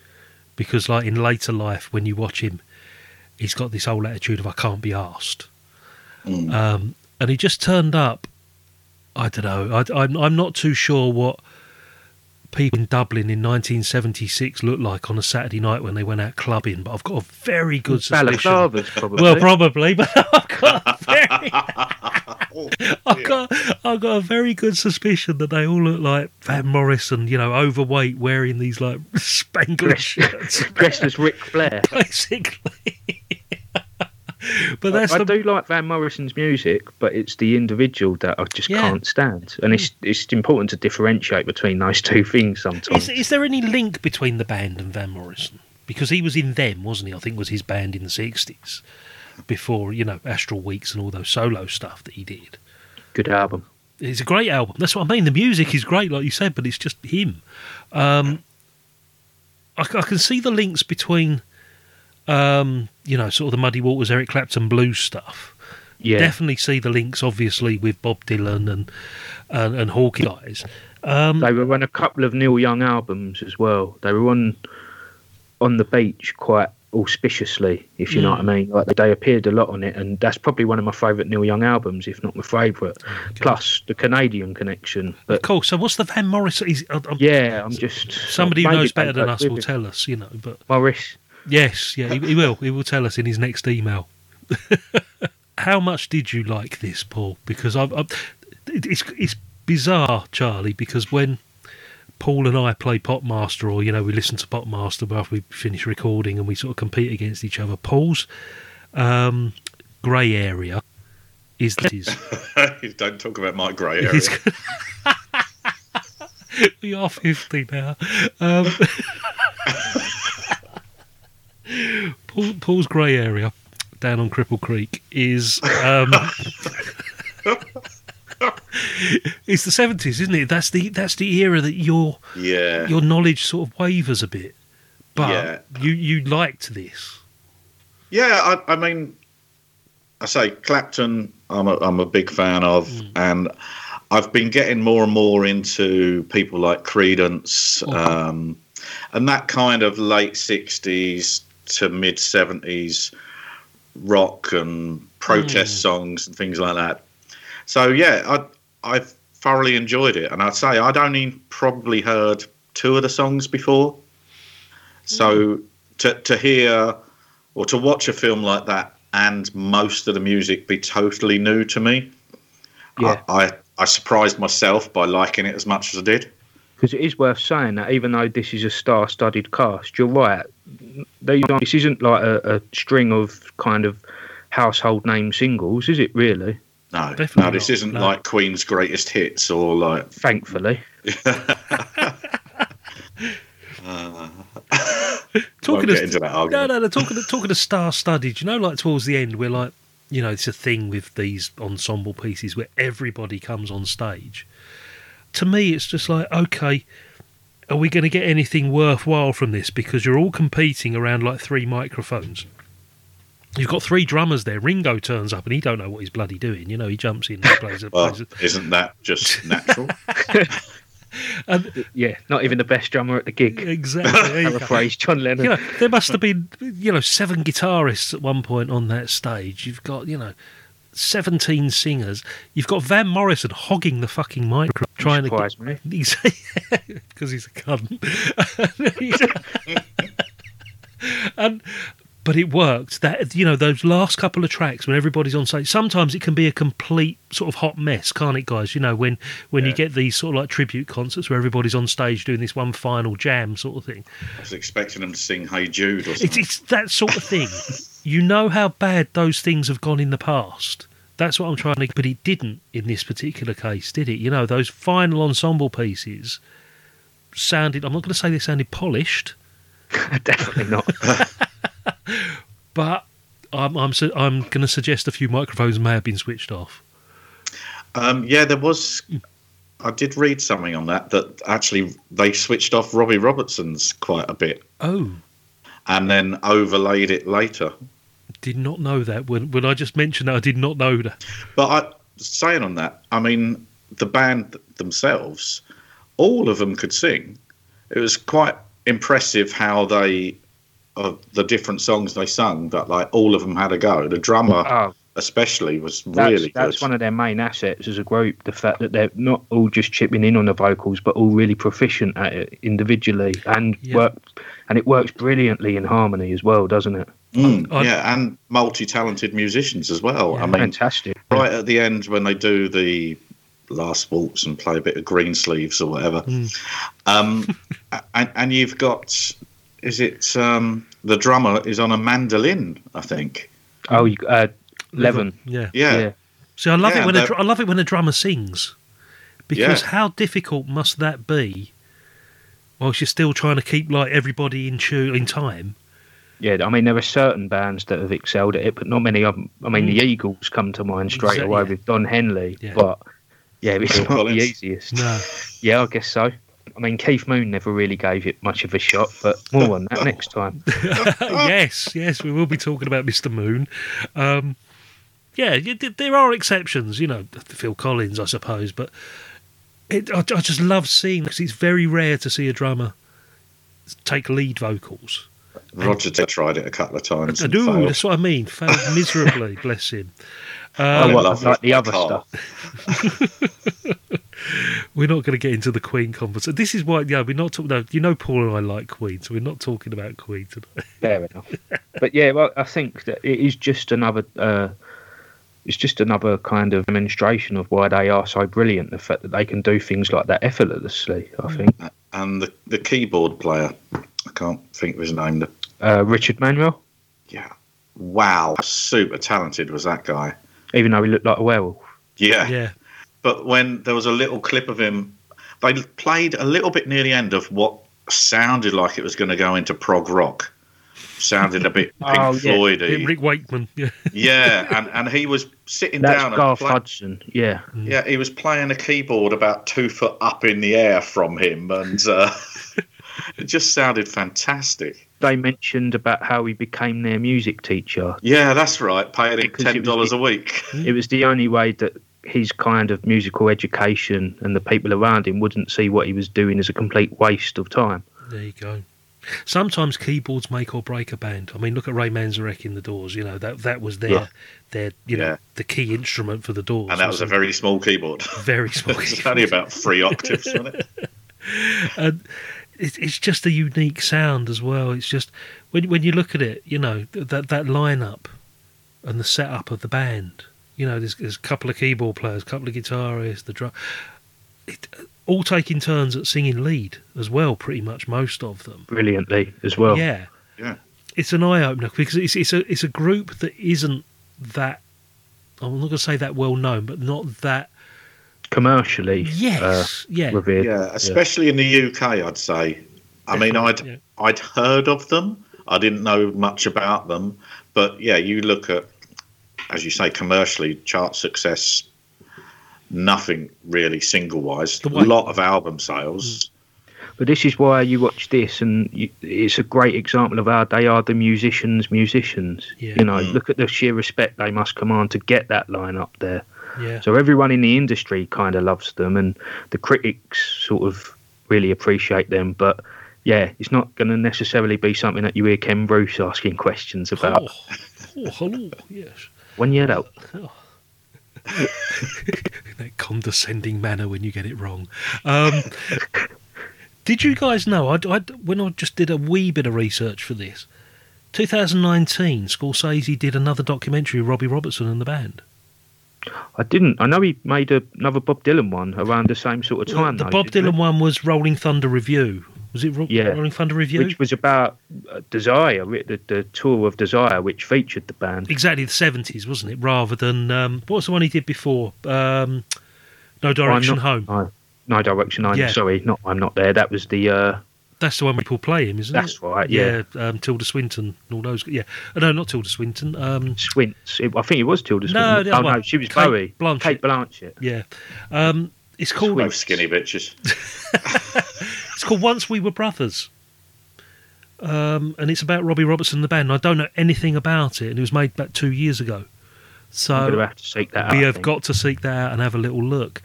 because like in later life, when you watch him, he's got this whole attitude of I can't be asked, Mm. um, and he just turned up I don't know. I, I'm I'm not too sure what people in Dublin in 1976 looked like on a Saturday night when they went out clubbing. But I've got a very good suspicion. Balaclavas, probably. Well, probably, but I've got a very, I've got, I've got a very good suspicion that they all look like Van Morrison, you know, overweight, wearing these like Spanglish shirts, dressed as Ric Flair. basically. But that's I, I the, do like Van Morrison's music, but it's the individual that I just Yeah. can't stand, and it's it's important to differentiate between those two things sometimes. Is, is there any link between the band and Van Morrison? Because he was in them, wasn't he? I think was his band in the sixties, before you know Astral Weeks and all those solo stuff that he did. Good album. It's a great album. That's what I mean. The music is great, like you said, but it's just him. Um, I, I can see the links between, um, you know, sort of the Muddy Waters, Eric Clapton blues stuff. Yeah. Definitely see the links, obviously, with Bob Dylan and and, and Hawking guys. Um, They were on a couple of Neil Young albums as well. They were on on the beach quite auspiciously, if you know what I mean. Like they appeared a lot on it, and that's probably one of my favourite Neil Young albums, if not my favourite. Plus the Canadian connection. But cool. So, what's the Van Morrison? Is, I'm- yeah, I'm just somebody who knows better than us will tell us, you know. But Morris. Yes, yeah, he, he will. He will tell us in his next email. How much did you like this, Paul? Because I've, I've, it's it's bizarre, Charlie. Because when Paul and I play Popmaster, or you know, we listen to Popmaster after we finish recording, and we sort of compete against each other. Paul's um, grey area is is Don't talk about my grey area. we are fifty now. Um, Paul, Paul's grey area down on Cripple Creek is um, it's the seventies, isn't it? That's the that's the era that your Yeah. your knowledge sort of wavers a bit. But Yeah. you you liked this. Yeah, I, I mean, I say Clapton. I'm a, I'm a big fan of, and I've been getting more and more into people like Creedence, um, and that kind of late '60s to mid '70s rock and protest mm. songs and things like that. So yeah, I I've thoroughly enjoyed it, and I'd say I'd only probably heard two of the songs before. So mm. to to hear or to watch a film like that and most of the music be totally new to me, Yeah. I, I I surprised myself by liking it as much as I did. Because it is worth saying that even though this is a star-studded cast, you're right. They, this isn't like a, a string of kind of household name singles, is it? Really? No, Definitely no, this not, isn't no. like Queen's greatest hits or like. Thankfully. Uh, Talking won't of into that no, argument. no, no. Talking of, talking of star studded, you know, like towards the end, we're like, you know, it's a thing with these ensemble pieces where everybody comes on stage. To me, it's just like, okay, are we going to get anything worthwhile from this? Because you're all competing around like three microphones. You've got three drummers there. Ringo turns up and he don't know what he's bloody doing. You know, he jumps in and plays. Well, plays isn't that just natural? and, yeah, not even the best drummer at the gig. Exactly. there you go. Paraphrase John Lennon. You know, there must have been, you know, seven guitarists at one point on that stage. You've got, you know, 17 singers. You've got Van Morrison hogging the fucking microphone, trying surprised to me. He's because he's a cunt. and but it worked. That you know those last couple of tracks when everybody's on stage. Sometimes it can be a complete sort of hot mess, can't it, guys? You know when when you get these sort of like tribute concerts where everybody's on stage doing this one final jam sort of thing. I was expecting them to sing "Hey Jude" or It's, something. it's that sort of thing. You know how bad those things have gone in the past. That's what I'm trying to. But it didn't in this particular case, did it? You know, those final ensemble pieces sounded. I'm not going to say they sounded polished, Definitely not. but I'm I'm, su- I'm going to suggest a few microphones may have been switched off. Um, yeah, there was. I did read something on that that actually they switched off Robbie Robertson's quite a bit Oh, and then overlaid it later. Did not know that. When when I just mentioned that, I did not know that. But I saying on that, I mean, the band themselves, all of them could sing. It was quite impressive how they, uh, the different songs they sung. That like all of them had a go. The drummer Oh, especially was That's, really that's good. one of their main assets as a group. The fact that they're not all just chipping in on the vocals, but all really proficient at it individually, and Yeah. work, and it works brilliantly in harmony as well, doesn't it? Mm, I- yeah, and multi-talented musicians as well. I mean, Fantastic. right at the end when they do the last waltz and play a bit of green sleeves or whatever, Mm. um, and, and you've got, is it um, the drummer is on a mandolin? I think. Oh, you, uh, Levon. Yeah. Yeah, Yeah. See, I love Yeah, it when a, I love it when a drummer sings, because Yeah. how difficult must that be? Whilst you're still trying to keep like everybody in tune in time. Yeah, I mean, there are certain bands that have excelled at it, but not many of them. I mean, the Eagles come to mind straight Exactly, away Mm. yeah. with Don Henley, Yeah. but yeah, it's Phil not the easiest. No. Yeah, I guess so. I mean, Keith Moon never really gave it much of a shot, but more on that next time. yes, yes, we will be talking about Mr. Moon. Um, yeah, there are exceptions, you know, Phil Collins, I suppose, but it, I, I just love seeing because it's very rare to see a drummer take lead vocals. Roger Taylor tried it a couple of times. I do, failed. that's what I mean. Failed miserably, bless him. Oh, Um, what, love like the other car. stuff. we're not going to get into the Queen conversation. This is why, yeah, we're not talking. No, you know, Paul and I like Queen, so we're not talking about Queen today. Fair enough. but yeah, well, I think that it is just another. Uh, it's just another kind of demonstration of why they are so brilliant. The fact that they can do things like that effortlessly. I think. And the, the keyboard player, I can't think of his name. Uh, Richard Manuel, yeah, wow, super talented was that guy. even though he looked like a werewolf. Yeah. Yeah, But when there was a little clip of him, they played a little bit near the end of what sounded like it was going to go into prog rock. Sounded a bit Pink Oh, yeah. Rick Wakeman. Yeah, Yeah, and, and he was sitting That's down Garth and play- Hudson. Yeah. yeah, he was playing a keyboard about two foot up in the air from him, and uh, it just sounded fantastic. They mentioned about how he became their music teacher. Yeah, that's right. Paying him it ten dollars a week. It was the only way that his kind of musical education and the people around him wouldn't see what he was doing as a complete waste of time. there you go. Sometimes keyboards make or break a band. I mean, look at Ray Manzarek in the Doors. You know that that was their Yeah. their you know Yeah. the key instrument for the Doors. And that was a very small keyboard. very small. it's only about three octaves, wasn't it? and it, it's just a unique sound as well. It's just when when you look at it, you know th- that that lineup and the setup of the band. You know, there's, there's a couple of keyboard players, a couple of guitarists, the drum, it, all taking turns at singing lead as well. Pretty much most of them. Brilliantly as well. yeah, Yeah. it's an eye opener because it's it's a it's a group that isn't that. I'm not going to say that well known, but not that. Commercially, Yes, uh, yeah, revered. Yeah, especially in the UK, I'd say. I mean, I'd Definitely, I'd heard of them. I didn't know much about them, but yeah, you look at, as you say, commercially chart success. Nothing really single wise. A lot of album sales. But this is why you watch this, and you, it's a great example of how they are the musicians' musicians. Yeah. You know, Mm. look at the sheer respect they must command to get that line up there. yeah. So everyone in the industry kind of loves them, and the critics sort of really appreciate them. But yeah, it's not going to necessarily be something that you hear Ken Bruce asking questions about. Oh, oh, hello, yes. When you're out, that condescending manner when you get it wrong. Um, did you guys know? I, I, when I just did a wee bit of research for this, 2019, Scorsese did another documentary of Robbie Robertson and the band. I didn't. I know he made a, another Bob Dylan one around the same sort of time. the though, Bob Dylan he? one was Rolling Thunder Revue. Was it Ro- Yeah. Rolling Thunder Revue? which was about uh, Desire, the, the tour of Desire, which featured the band. exactly the 70s, wasn't it? Rather than um, what was the one he did before? Um, no Direction I'm Home. No, no Direction Home. Yeah. Sorry, not I'm not there. That was the. Uh, That's the one where people play him, isn't That's it? That's right, yeah. um, Tilda Swinton and all those. Yeah, Uh, no, not Tilda Swinton. Um, Swints. I think it was Tilda No, Swinton. the oh no, she was Kate Bowie. Blanchett. Kate Blanchett. yeah, um, it's called Both skinny bitches. it's called Once We Were Brothers. Um, and it's about Robbie Robertson and the band. I don't know anything about it, and it was made about two years ago. So I'm have to seek that out. we have got to seek that out and have a little look.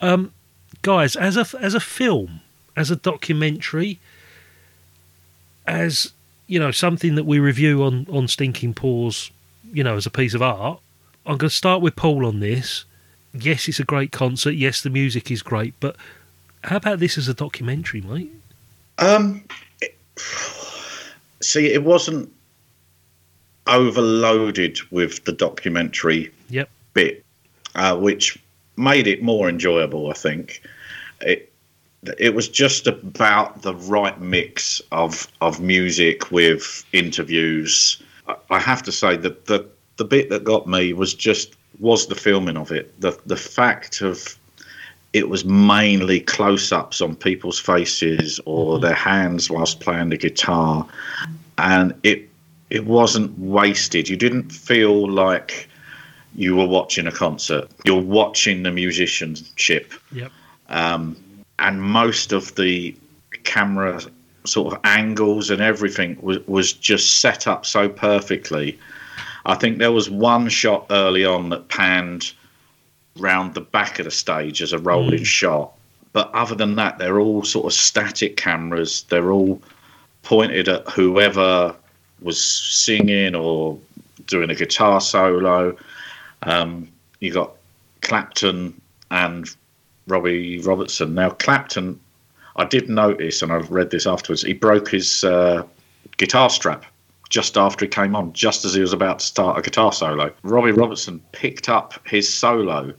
Um, guys, as a as a film, as a documentary, as you know, something that we review on on Stinking Pause, you know, as a piece of art. I'm going to start with Paul on this. Yes, it's a great concert. Yes, the music is great, but how about this as a documentary, mate? Um, it- see, it wasn't overloaded with the documentary Yep. bit, uh, which made it more enjoyable. I think it it was just about the right mix of of music with interviews. I- I have to say that the the bit that got me was just was the filming of it. The the fact of it was mainly close ups on people's faces or their hands whilst playing the guitar, and it it wasn't wasted. You didn't feel like you were watching a concert. You're watching the musicianship, Yep. um, and most of the camera sort of angles and everything was, was just set up so perfectly. I think there was one shot early on that panned round the back of the stage as a rolling shot. But other than that, they're all sort of static cameras. They're all pointed at whoever was singing or doing a guitar solo. Um, you got Clapton and Robbie Robertson. Now, Clapton, I did notice, and I read this afterwards, he broke his uh, guitar strap just after he came on, just as he was about to start a guitar solo. Robbie Robertson picked up his solo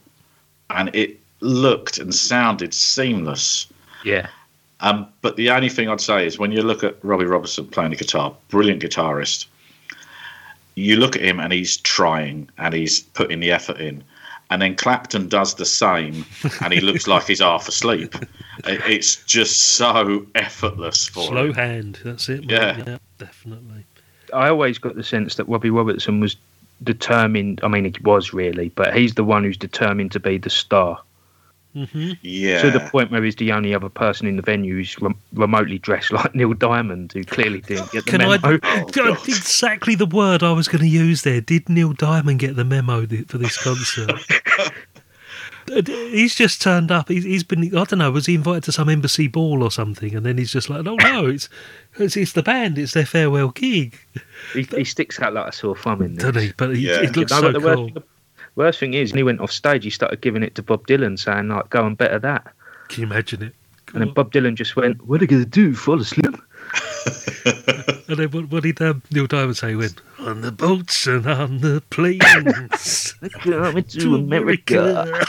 and it looked and sounded seamless. Yeah. Um, but the only thing I'd say is when you look at Robbie Robertson playing the guitar, brilliant guitarist, you look at him and he's trying and he's putting the effort in. And then Clapton does the same and he looks like he's half asleep. It's just so effortless for Slow him. hand. That's it. mate. Yeah. definitely. I always got the sense that Robbie Robertson was determined. I mean, he was really, but he's the one who's determined to be the star. Mm-hmm. Yeah. To the point where he's the only other person in the venue who's rem- remotely dressed like Neil Diamond, who clearly didn't get the Can I? memo. Oh, exactly the word I was going to use there. Did Neil Diamond get the memo th- for this concert? He's just turned up. He's, he's been. I don't know. Was he invited to some embassy ball or something? And then he's just like, "No, no, it's it's, it's the band. It's their farewell gig." He, he sticks out like a sore thumb in this. Doesn't he? But he, Yeah. it looks No, so but the worst, cool. the worst thing is, when he went off stage, he started giving it to Bob Dylan, saying like, "Go and better that." Can you imagine it? And then Bob Dylan just went, "What are you gonna do? Fall asleep?" And then what, what did um, Neil Diamond say? He went on the boats and on the planes Coming to America.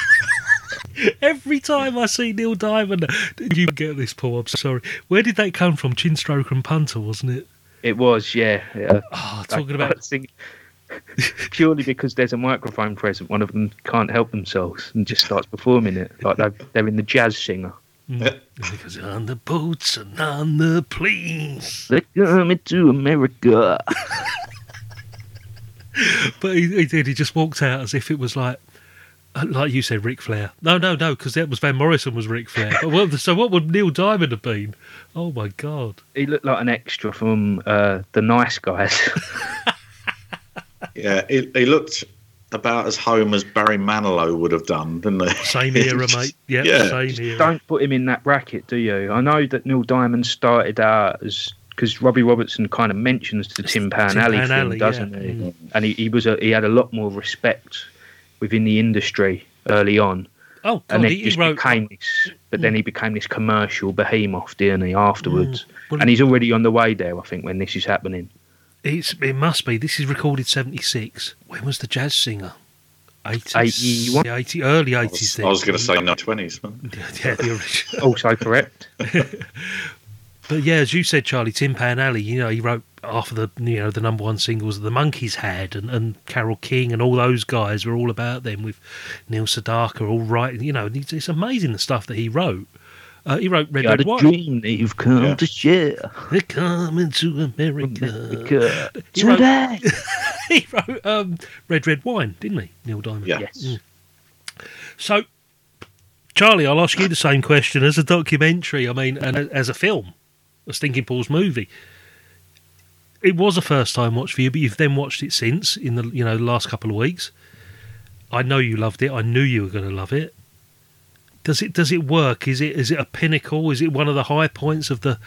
Every time I see Neil Diamond, Did you get this, Paul. I'm sorry. Where did that come from? Chin stroker and punter, wasn't it? It was, yeah. yeah. Oh, talking about sing- purely because there's a microphone present, one of them can't help themselves and just starts performing it like they're in the jazz singer. Mm. He goes, on the boats and on the planes. They're coming to America. But he, he did. He just walked out as if it was like, uh, like you said, Ric Flair. No, no, no, because that was Van Morrison was Ric Flair. But what, so what would Neil Diamond have been? Oh my God! He looked like an extra from uh, The Nice Guys. Yeah, he, he looked about as home as Barry Manilow would have done, didn't he? Same era, mate. Yeah, Yeah. same era. Don't put him in that bracket, do you? I know that Neil Diamond started out as because Robbie Robertson kind of mentions the Tim Pan Tin Alley Pan thing, Alley, doesn't yeah. he? Mm. And he, he was a, he had a lot more respect within the industry early on. Oh, God, and then he, he, he just wrote. became this, but then he became this commercial behemoth, didn't he? Afterwards, Well, and he's already on the way there, I think, when this is happening. It's, it must be. This is recorded seventy six. When was the jazz singer? 80s, 81. 80, early eighties. was, I was going to say no twenties, Yeah, the original. Also correct. But yeah, as you said, Charlie, Tin Pan Alley, you know, he wrote half of the you know the number one singles that the Monkees had, and, and Carole King and all those guys were all about them with Neil Sedaka all writing. You know, it's, it's amazing the stuff that he wrote. Uh, he wrote Red Got Red a White. dream that you've come Yeah. to share. They're coming to America. America He wrote- today. he wrote um, Red Red Wine, didn't he, Neil Diamond? Yeah. Yes. So, Charlie, I'll ask you the same question as a documentary. I mean, and as a film, a Stinking Pause movie. It was a first time watch for you, but you've then watched it since in the you know last couple of weeks. I know you loved it. I knew you were going to love it. Does it does it work? Is it is it a pinnacle? Is it one of the high points of the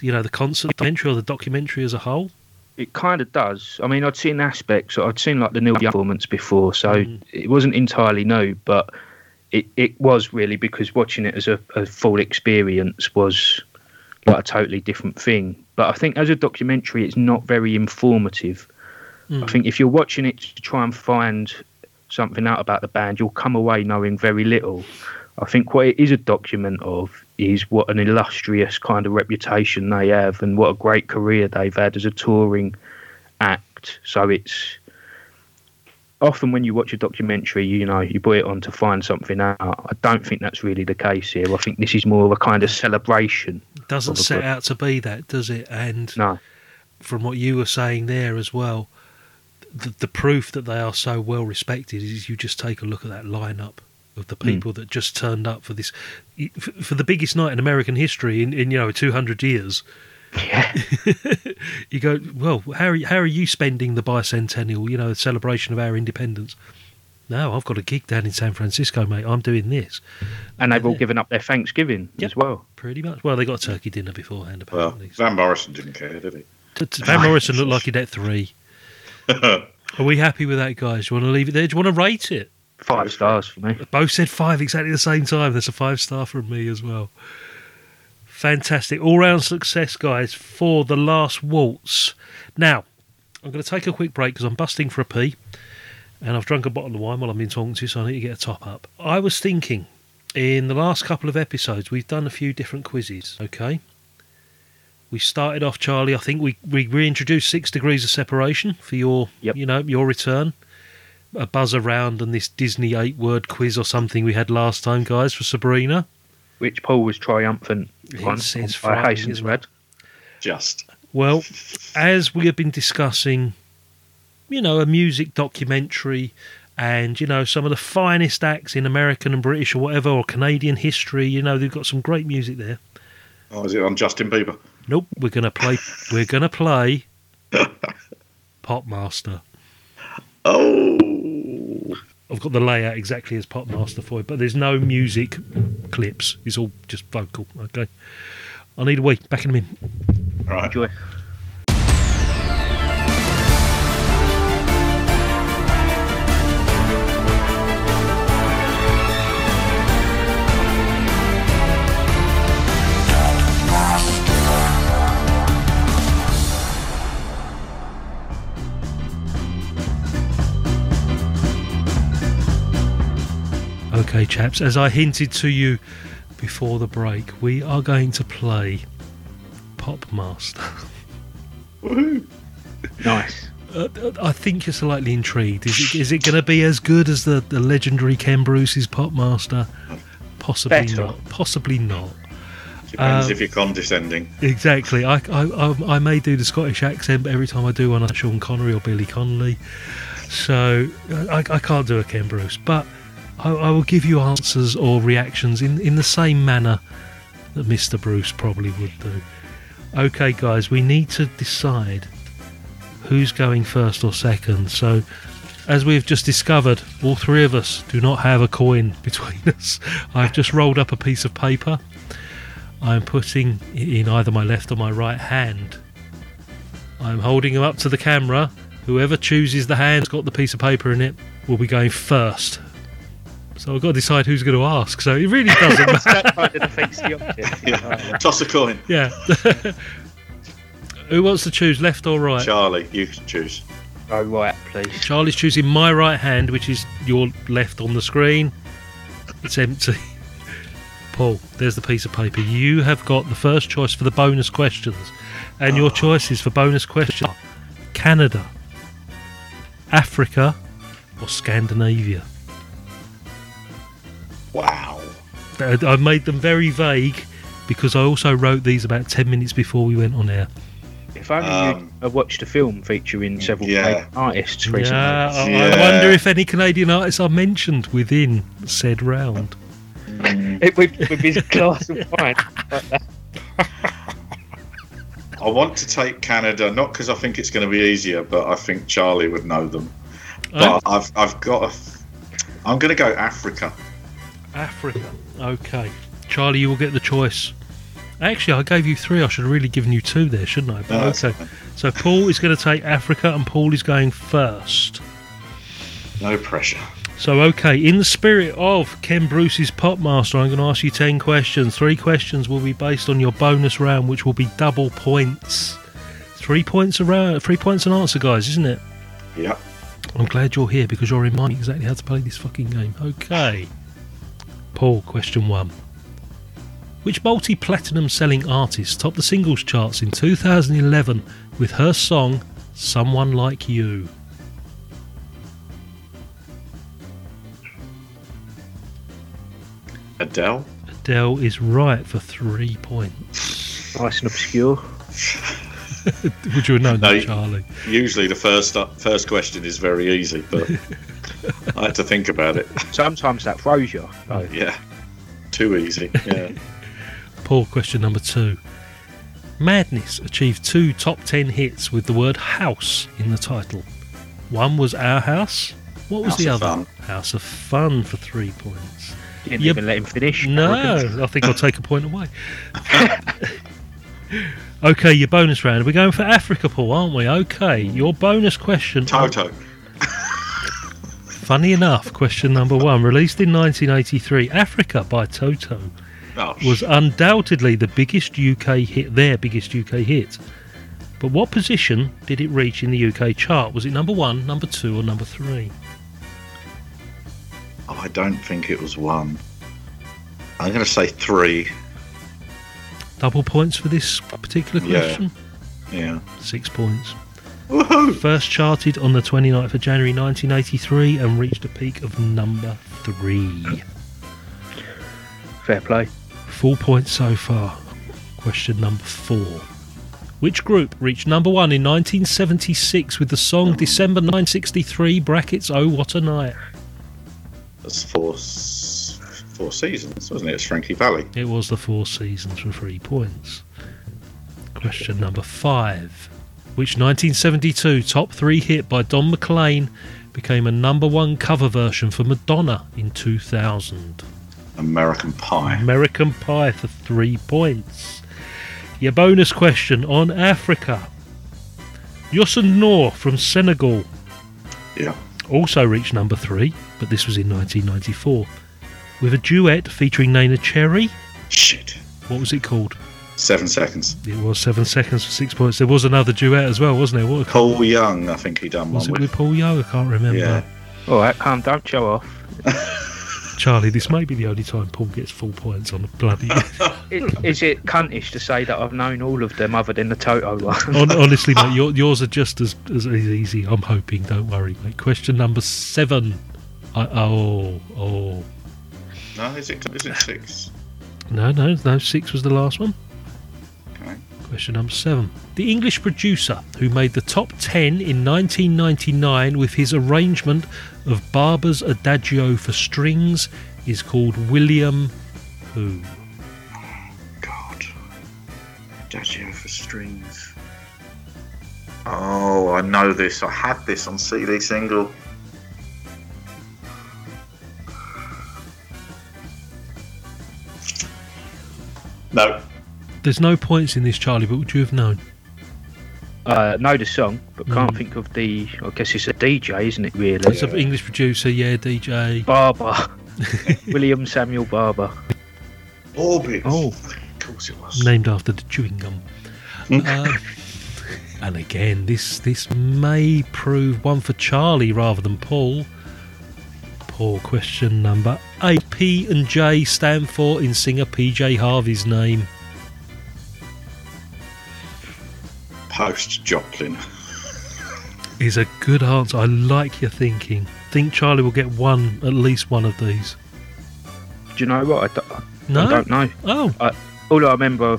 you know the concert documentary or the documentary as a whole? It kind of does. I mean, I'd seen aspects. I'd seen like the Neil Young performance before, so mm. it wasn't entirely new, but it, it was really because watching it as a, a full experience was like a totally different thing. But I think as a documentary, it's not very informative. Mm. I think if you're watching it to try and find something out about the band, you'll come away knowing very little. I think what it is a document of is what an illustrious kind of reputation they have and what a great career they've had as a touring act. So it's often when you watch a documentary, you know, you put it on to find something out. I don't think that's really the case here. I think this is more of a kind of celebration. doesn't set out to be that, does it? And No. from what you were saying there as well, the, the proof that they are so well respected is you just take a look at that lineup of the people that just turned up for this for for the biggest night in American history in, in you know 200 years. Yeah. you go, well, how are you, how are you spending the bicentennial, you know, the celebration of our independence? No, I've got a gig down in San Francisco, mate. I'm doing this. And they've all given up their Thanksgiving as well. Pretty much. Well, they got a turkey dinner beforehand, Well, apparently. Van Morrison didn't care, did he? T- t- Van Morrison looked like he'd at three. Are we happy with that, guys? Do you want to leave it there? Do you want to rate it? Five stars for me. Both said five exactly the same time. That's a five star from me as well. Fantastic. All round success, guys, for The Last Waltz. Now, I'm going to take a quick break because I'm busting for a pee and I've drunk a bottle of wine while I've been talking to you, so I need to get a top up. I was thinking in the last couple of episodes, we've done a few different quizzes, okay? We started off, Charlie. I think we, we reintroduced six degrees of separation for your, you know, your return. A buzz around and this Disney eight word quiz or something we had last time, guys, for Sabrina. Which Paul was triumphant on. It's, it's I frightening, hasten isn't to it? Just. Well, as we have been discussing, you know, a music documentary and, you know, some of the finest acts in American and British or whatever, or Canadian history, you know, they've got some great music there. Oh, is it on Justin Bieber? Nope, we're gonna play we're gonna play Pop Master. Oh I've got the layout exactly as Popmaster for it, but there's no music clips. It's all just vocal, okay. I need a wee, back in a minute. Right. Enjoy. Okay, chaps, as I hinted to you before the break, we are going to play Popmaster. Nice. Uh, I think you're slightly intrigued. Is it, is it going to be as good as the, the legendary Ken Bruce's Pop Master? Possibly Better. not. Possibly not. Depends Um, if you're condescending. Exactly. I, I, I, I may do the Scottish accent, but every time I do one, I'm Sean Connery or Billy Connolly. So I, I can't do a Ken Bruce, but I, I will give you answers or reactions in, in the same manner that Mr. Bruce probably would do. Okay, guys, we need to decide who's going first or second. So, as we've just discovered, all three of us do not have a coin between us. I've just rolled up a piece of paper. I'm putting it in either my left or my right hand. I'm holding them up to the camera. Whoever chooses the hand that's got the piece of paper in it will be going first. So I've got to decide who's going to ask. So it really doesn't matter. kind of defeats the object. Yeah. Toss a coin. Yeah. Who wants to choose left or right? Charlie, you can choose. Go right, please. Charlie's choosing my right hand, which is your left on the screen. It's empty. Paul, there's the piece of paper. You have got the first choice for the bonus questions. And your ah. choices for bonus questions are Canada, Africa, or Scandinavia. Wow. I made them very vague because I also wrote these about 10 minutes before we went on air. If only Um, you'd watched a film featuring several Yeah. Canadian artists recently. Yeah, I, I wonder if any Canadian artists are mentioned within said round. It, with, with his glass of wine. like. I want to take Canada, not because I think it's going to be easier, but I think Charlie would know them. Oh. But I've, I've got a. I'm going to go Africa. Africa. Okay. Charlie, you will get the choice Actually, I gave you three. I should have really given you two there, shouldn't I? But No, okay. So Paul is going to take Africa, and Paul is going first. No pressure. So, okay, in the spirit of Ken Bruce's Popmaster, I'm going to ask you 10 questions. Three questions will be based on your bonus round, which will be double points. Three points around, three points an answer, guys, isn't it? Yep. I'm glad you're here because you're reminding me exactly how to play this fucking game. Okay. Paul, question one. Which multi platinum selling artist topped the singles charts in 2011 with her song Someone Like You? Adele. Adele is right for three points. Nice and obscure. Would you have known No, that, Charlie? Usually the first uh, first question is very easy, but I had to think about it. Sometimes that throws you. though. Yeah. Too easy. Yeah. Paul, question number two. Madness achieved two top ten hits with the word house in the title. One was Our House. What was House the other? Fun. House of Fun for three points. Didn't Yep. even let him finish. No. I think I'll take a point away. okay, your bonus round. We're going for Africa, Paul, aren't we? Okay, mm. your bonus question. Toto. Funny enough, question number one, released in 1983, Africa by Toto, Oh, was undoubtedly the biggest UK hit, their biggest UK hit. But what position did it reach in the UK chart? Was it number one, number two, or number three? oh, I don't think it was one. I'm going to say three. Double points for this particular question? Yeah. question? Yeah. Six points. Woohoo! First charted on the 29th of January 1983 and reached a peak of number three. Fair play. Four points so far. Question number four. Which group reached number one in 1976 with the song December 963 brackets Oh What a Night? That's four, s- four seasons, wasn't it? It's Frankie Valli. It was the Four Seasons for three points. Question number five. Which 1972 top three hit by Don McLean became a number one cover version for Madonna in 2000? American Pie. American Pie for three points. Your bonus question on Africa. Youssou N'Dour from Senegal Yeah. also reached number three, but this was in 1994, with a duet featuring Neneh Cherry. Shit. What was it called? Seven seconds. It was seven seconds for six points. There was another duet as well, wasn't there? What Paul Young, I think he done was one Was it with. with Paul Young? I can't remember. Yeah. All right, calm down, show off. Charlie, this may be the only time Paul gets full points on a bloody. It, is it cuntish to say that I've known all of them other than the Toto one? Honestly, mate, your, yours are just as, as easy. I'm hoping. Don't worry, mate. Question number seven. I, oh, oh. No, is it, is it six? No, no, no. Six was the last one. Question number seven. The English producer who made the top 10 in 1999 with his arrangement of Barber's Adagio for strings is called William who? God. Adagio for strings. Oh, I know this. I had this on CD single. No. There's no points in this, Charlie, but would you have known? Uh, know the song, but can't Mm. think of the. I guess it's a DJ, isn't it? Really, It's an English producer, yeah, DJ. Barber, William Samuel Barber. Orbit. Oh. Of course it was. named after the chewing gum. Um, and again, this this may prove one for Charlie rather than Paul. Paul, question number eight. P and J stand for in singer PJ Harvey's name. Post Joplin. Is a good answer. I like your thinking. Think Charlie will get one, at least one of these. Do you know what? I, don't- No? I don't know. Oh, I, all I remember,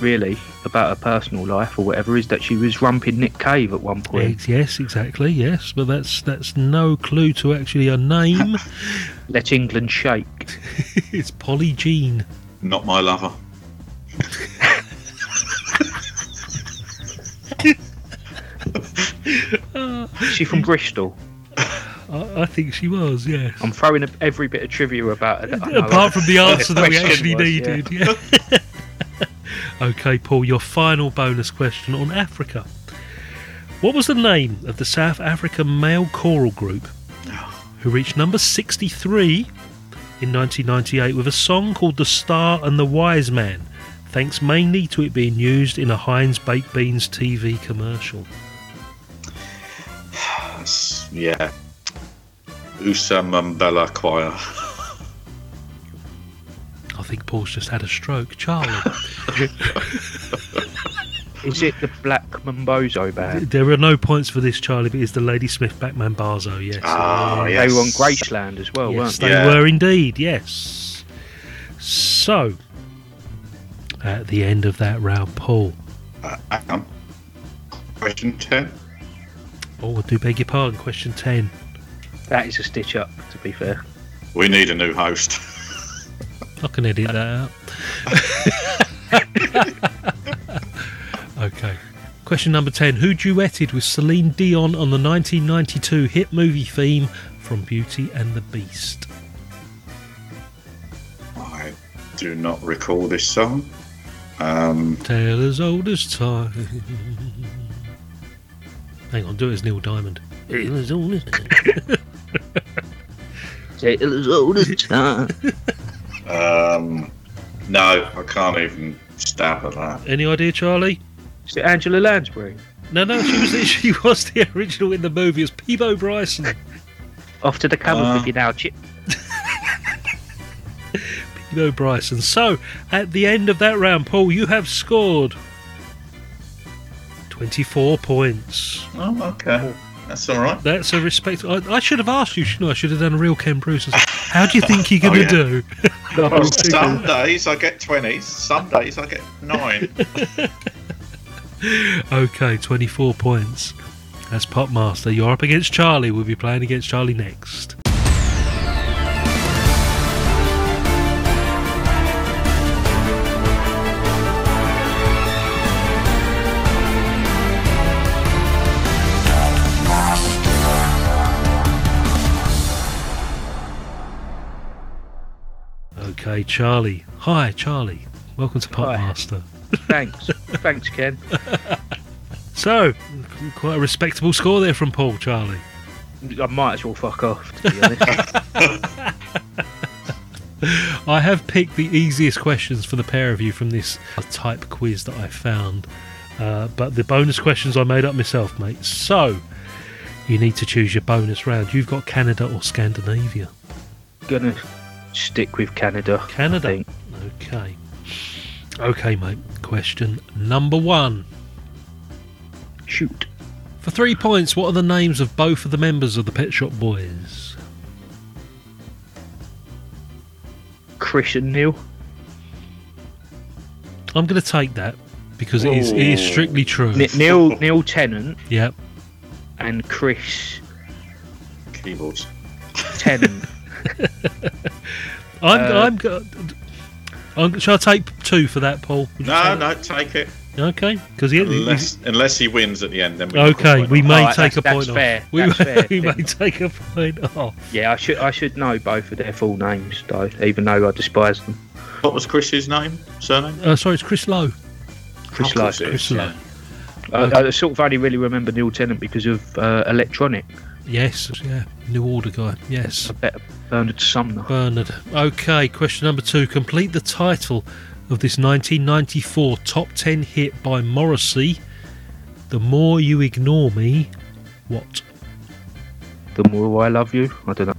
really, about her personal life or whatever, is that she was rumping Nick Cave at one point. ex- yes, exactly, yes, but that's that's no clue to actually her name. Let England shake. it's Polly Jean. Not my lover. she from Bristol? I, I think she was, yes. I'm throwing a, every bit of trivia about her. that I know Apart from the answer that we actually was, yeah. needed, yeah. Okay, Paul, your final bonus question on Africa. What was the name of the South African male choral group who reached number 63 in 1998 with a song called The Star and the Wise Man, thanks mainly to it being used in a Heinz Baked Beans TV commercial? That's- yeah. Usa Mambela Choir. I think Paul's just had a stroke. Charlie. Is it the Black Mambazo band? there are no points for this, Charlie, but it's the Ladysmith Black Mambazo, yes. Ah, They yes. were on Graceland as well, yes, weren't they they? Yeah. were indeed, yes. So, at the end of that round, Paul. Uh, hang on. Question 10. Oh, I do beg your pardon. Question 10. That is a stitch up, to be fair. We need a new host. I can edit that out. okay. Question number 10. Who duetted with Celine Dion on the 1992 hit movie theme from Beauty and the Beast? I do not recall this song. Um, Tale as old as time. Hang on, do it as Neil Diamond. Tale as old as um, no, I can't even stab at that. Any idea, Charlie? Is it Angela Lansbury? No, no, she was she was the original in the movie. It was Peabo Bryson. Off to the cupboard Uh. with you now, Chip. Peabo Bryson. So, at the end of that round, Paul, you have scored 24 points. Oh, okay. That's all right. That's a respect. I, I should have asked you, shouldn't I? I should have done a real Ken Bruce. How do you think you're going to Oh, yeah. do? Well, some days I get 20s, some days I get 9. okay, 24 points. That's Popmaster. You're up against Charlie. We'll be playing against Charlie next. Okay, Charlie. Hi, Charlie. Welcome to Hi. Popmaster. Thanks. Thanks, Ken. So, quite a respectable score there from Paul, Charlie. I might as well fuck off, to be honest. I have picked the easiest questions for the pair of you from this type quiz that I found. Uh, but the bonus questions I made up myself, mate. So, you need to choose your bonus round. You've got Canada or Scandinavia. Gonna stick with Canada. I Canada. think. Okay. Okay, mate. Question number one. Shoot. For three points, what are the names of both of the members of the Pet Shop Boys? Chris and Neil. I'm going to take that because it is, it is strictly true. N- Neil Neil Tennant Yep. and Chris Keyboards. Tennant. I'm. Uh, I'm, go- I'm. Shall I take two for that, Paul? Would you No, say no, take it. Okay, because he. Unless, unless he wins at the end, then we Okay, we may Alright, take a point that's off. fair, We, that's may, fair. we may take a point off. yeah, I should I should know both of their full names though, even though I despise them. What was Chris's name? Surname? Uh, sorry, it's Chris Lowe. Chris Of course Lowe. it is, Chris Lowe. I, I sort of only really remember Neil Tennant because of uh, Electronic. Yes, yeah, New Order guy. Yes, I bet Bernard Sumner. Bernard. Okay, question number two. Complete the title of this 1994 top 10 hit by Morrissey. The more you ignore me, what? The more I love you. I don't know.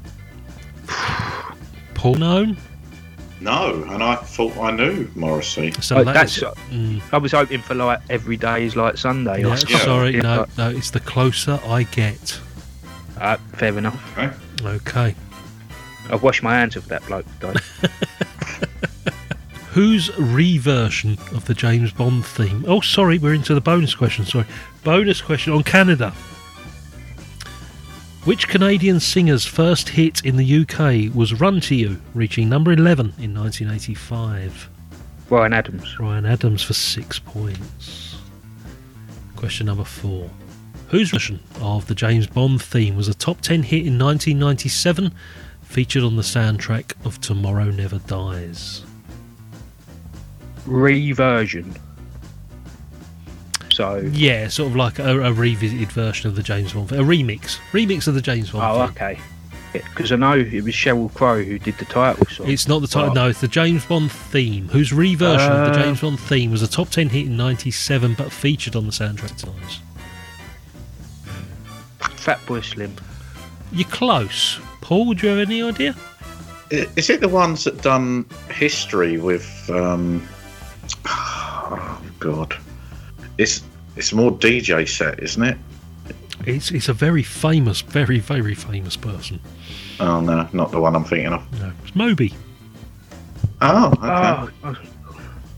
Paul known? No, and I thought I knew Morrissey. So Oh, that that's. is- mm, I was hoping for like every day is like Sunday. yeah, or something. sorry, Yeah, no, no, it's the closer I get. uh, fair enough. Okay. Okay. I've washed my hands of that bloke. Though. Whose reversion of the James Bond theme? Oh, sorry, we're into the bonus question. Sorry. Bonus question on Canada. Which Canadian singer's first hit in the UK was Run to You, reaching number 11 in 1985? Bryan Adams. Bryan Adams for six points. Question number four. Whose version of the James Bond theme was a top 10 hit in 1997, featured on the soundtrack of Tomorrow Never Dies? Reversion. So Yeah, sort of like a, a revisited version of the James Bond, a remix, remix of the James Bond. oh, theme. okay. Because I know it was Sheryl Crow who did the title song. It's not the title. Oh. No, it's the James Bond theme, whose reversion of the Uh. James Bond theme was a top ten hit in '97, but featured on the soundtrack times. Fatboy Slim. You're close, Paul. do you have any idea? Is it the ones that done history with? Um, oh God, it's it's more DJ set, isn't it? It's it's a very famous, very very famous person. Oh no, not the one I'm thinking of. No, it's Moby. Oh, okay. Oh, I-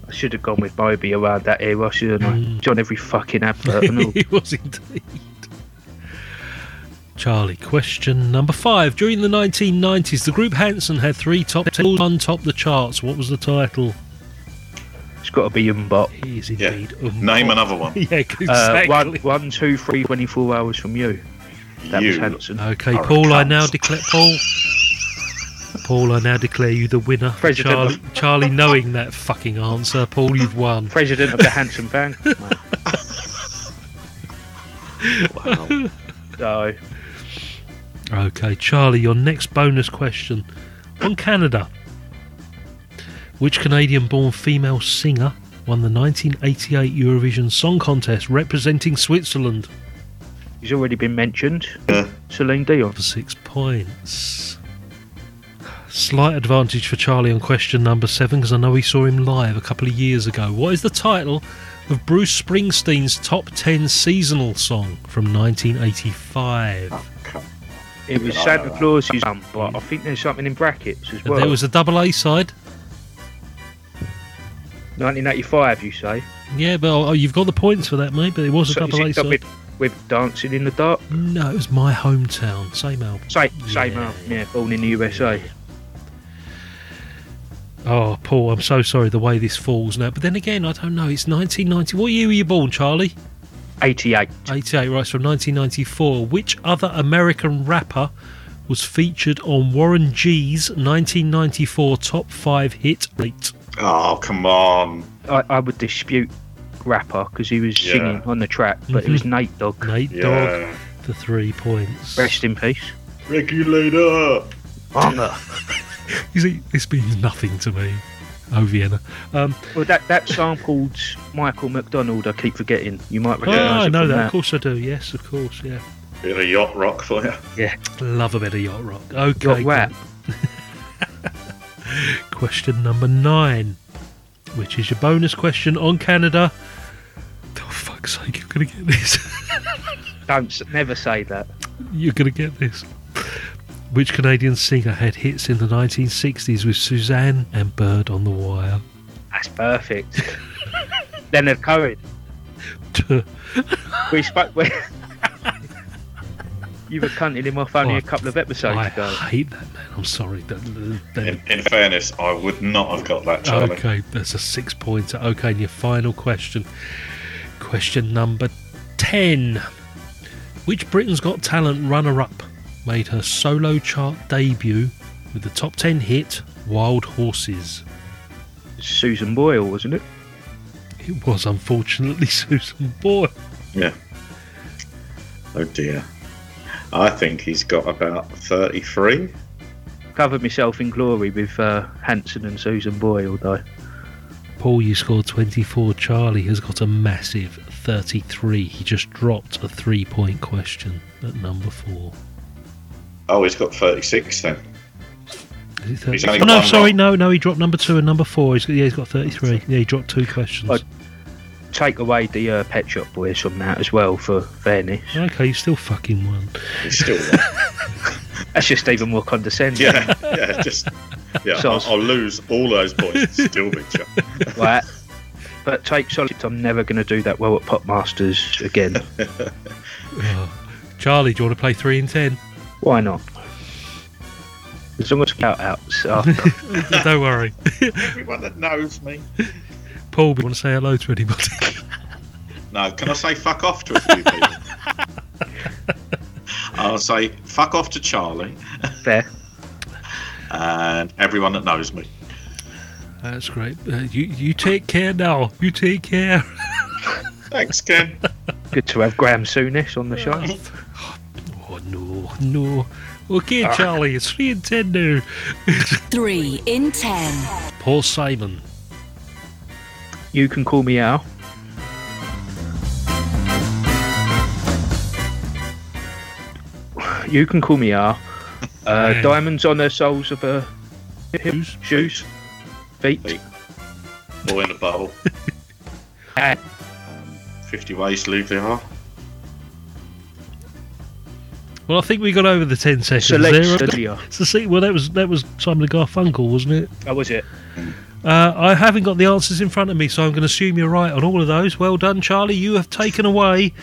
I should have gone with Moby around that era, shouldn't I? Mm. It's on every fucking advert and all. it was indeed. Charlie, question number five. During the 1990s, the group Hanson had three top ten one top the charts. What was the title? It's got to be MMMBop. It is indeed. Um, Name another one. yeah, Uh, exactly. one, one, two, three, 24 hours from you. That was Hanson. Okay, Paul, I now declare Paul. Paul, I now declare you the winner. President Charlie, of- Charlie, knowing that fucking answer, Paul, you've won. President of the Hanson Bank. Wow. So, Okay, Charlie, your next bonus question on Canada. Which Canadian-born female singer won the 1988 Eurovision Song Contest representing Switzerland he's already been mentioned. Yeah. Celine Dion. for six points? Slight advantage for Charlie on question number seven because I know he saw him live a couple of years ago. What is the title of Bruce Springsteen's top 10 seasonal song from 1985? It was Santa Claus's um, but I think there's something in brackets as well. There was a double A side. 1985, you say? Yeah, but oh, you've got the points for that, mate. But it was a So is double A it done side. with, with Dancing in the Dark? No, it was my hometown. Same album. Same, same Yeah. album, yeah, born in the USA. Oh, Paul, I'm so sorry the way this falls now. But then again, I don't know. It's 1990. What year were you born, Charlie? 88. 88, right, it's from 1994. Which other American rapper was featured on Warren G's 1994 top five hit rate? Oh come on. I, I would dispute rapper because he was Yeah. singing on the track, but it was mm-hmm. Nate Dogg. Nate Yeah. Dogg for three points. Rest in peace. Regulator. Honour. You see, this means nothing to me. Oh, Vienna. Um, well, that that sampled Michael McDonald. I keep forgetting. You might oh, recognise I it know from that. that. Of course I do. Yes, of course. Yeah. Bit of yacht rock for you. Yeah. Love a bit of yacht rock. Okay. Yacht rap. Question number nine, which is your bonus question on Canada. Oh, fuck's sake, you're going to get this. Don't never say that. you're going to get this. Which Canadian singer had hits in the 1960s with Suzanne and Bird on the Wire? That's perfect. Leonard Cohen. We spoke. We, you were cunting him off only Oh, a couple of episodes I ago. I hate that man. I'm sorry. That, that- In, in fairness, I would not have got that, Charlie. Okay, that's a six pointer. Okay, and your final question. Question number 10. Which Britain's Got Talent runner up made her solo chart debut with the top 10 hit Wild Horses? Susan Boyle, wasn't it? It was unfortunately Susan Boyle. Yeah. Oh dear. I think he's got about 33. Covered myself in glory with uh, Hanson and Susan Boyle, though. Paul, you scored 24. Charlie has got a massive 33. He just dropped a three point question at number four. Oh, he's got 36 then. Is it He's 30? only Oh, got no, one sorry, wrong. no, no, he dropped number two and number four. He's, yeah, he's got 33. Yeah, he dropped two questions. I- Take away the uh, Pet Shop Boys from that as well, for fairness. Okay, you still fucking won. He's still That's just even more condescending. Yeah, yeah, just. Yeah, So- I'll, I'll lose all those points. Still be chuffed. right. But take solid. I'm never going to do that well at Pop Masters again. Oh. Charlie, do you want to play three and ten? Why not? As long as shout outs after. Don't worry. Everyone that knows me. Paul, do you want to say hello to anybody? No, can I say fuck off to a few people? I'll say fuck off to Charlie Fair. and everyone that knows me. That's great. Uh, you, you take care now. You take care. Thanks, Ken. Good to have Graham Souness on the show. No, no. Okay, Ah. Charlie, it's three in ten now. Three in ten. Paul Simon. You can call me Al. You can call me Al. Uh, Man. diamonds on the soles of her shoes, shoes, feet. Feet. All in a bowl. Ah, 50 ways to leave the heart. Well, I think we got over the ten seconds Select there. studio. It's the well, that was that was Simon and Garfunkel, wasn't it? That was it. Uh, I haven't got the answers in front of me, so I'm going to assume you're right on all of those. Well done, Charlie. You have taken away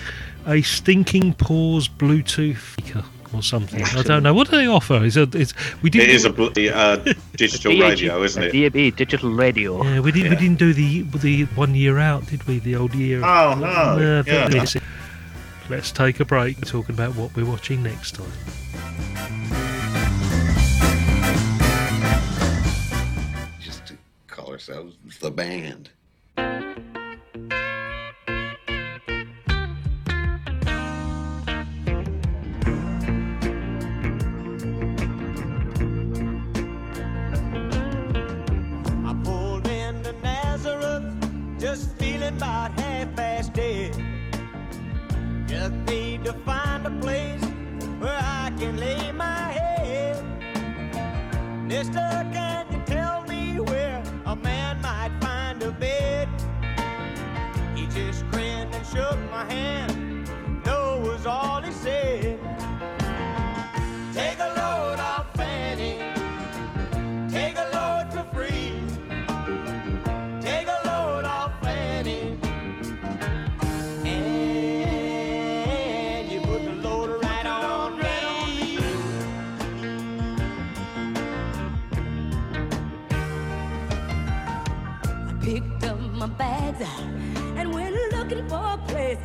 a Stinking Pause Bluetooth speaker or something. I don't know. What do they offer? Is it? It's, we did. It is a bl- uh, digital radio, isn't it? DAB, digital radio. Yeah, we did. We Yeah. didn't do the the one year out, did we? The old year. Oh, no. Uh, Yeah. Let's- take a break. and talk about what we're watching next time. just to call ourselves the band. To find a place where I can lay my head. Mister, can you tell me where a man might find a bed? He just grinned and shook my hand. No was all he said.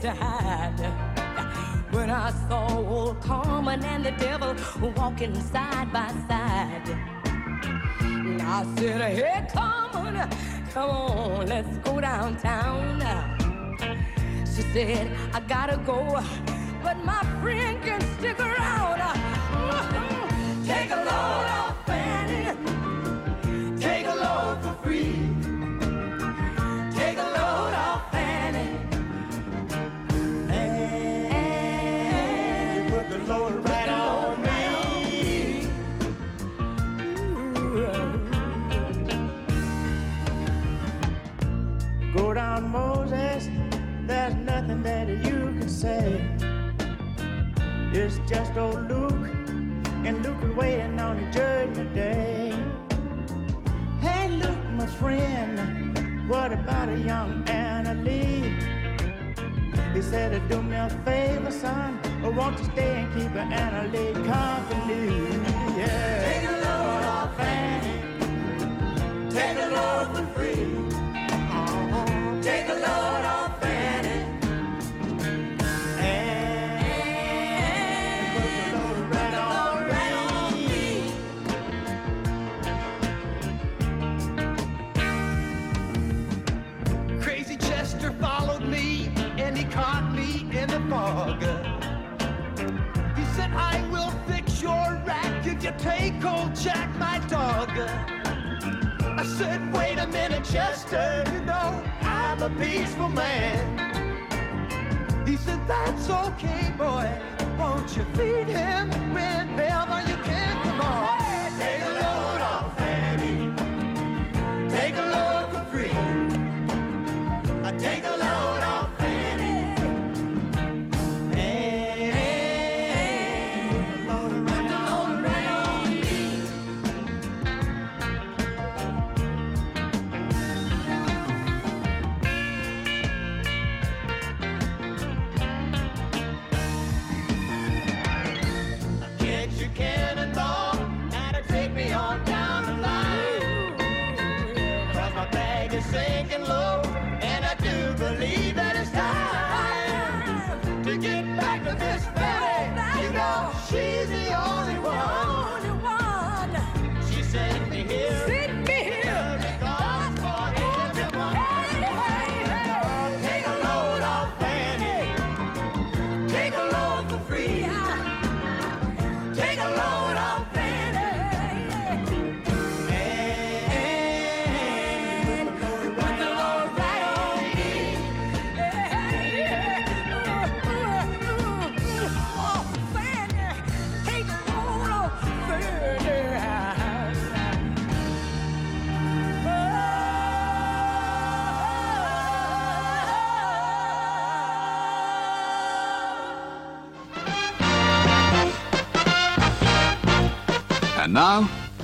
To hide. When I saw old Carmen and the devil walking side by side. And I said, Hey, Carmen, come on, let's go downtown. She said, I gotta go, but my friend can stick around. Take a load say. It's just old Luke, and Luke is waiting on the judgment day. Hey, Luke, my friend, what about a young Anna Lee? He said, to do me a favor, son, or won't you stay and keep an Anna Lee company? Yeah. Take a load off Annie. Take a load for free. Uh-huh. Take a load your rack if you take old Jack, my dog. I said, wait a minute, Chester, you know I'm a peaceful man. He said, that's okay, boy. Won't you feed him whenever you can?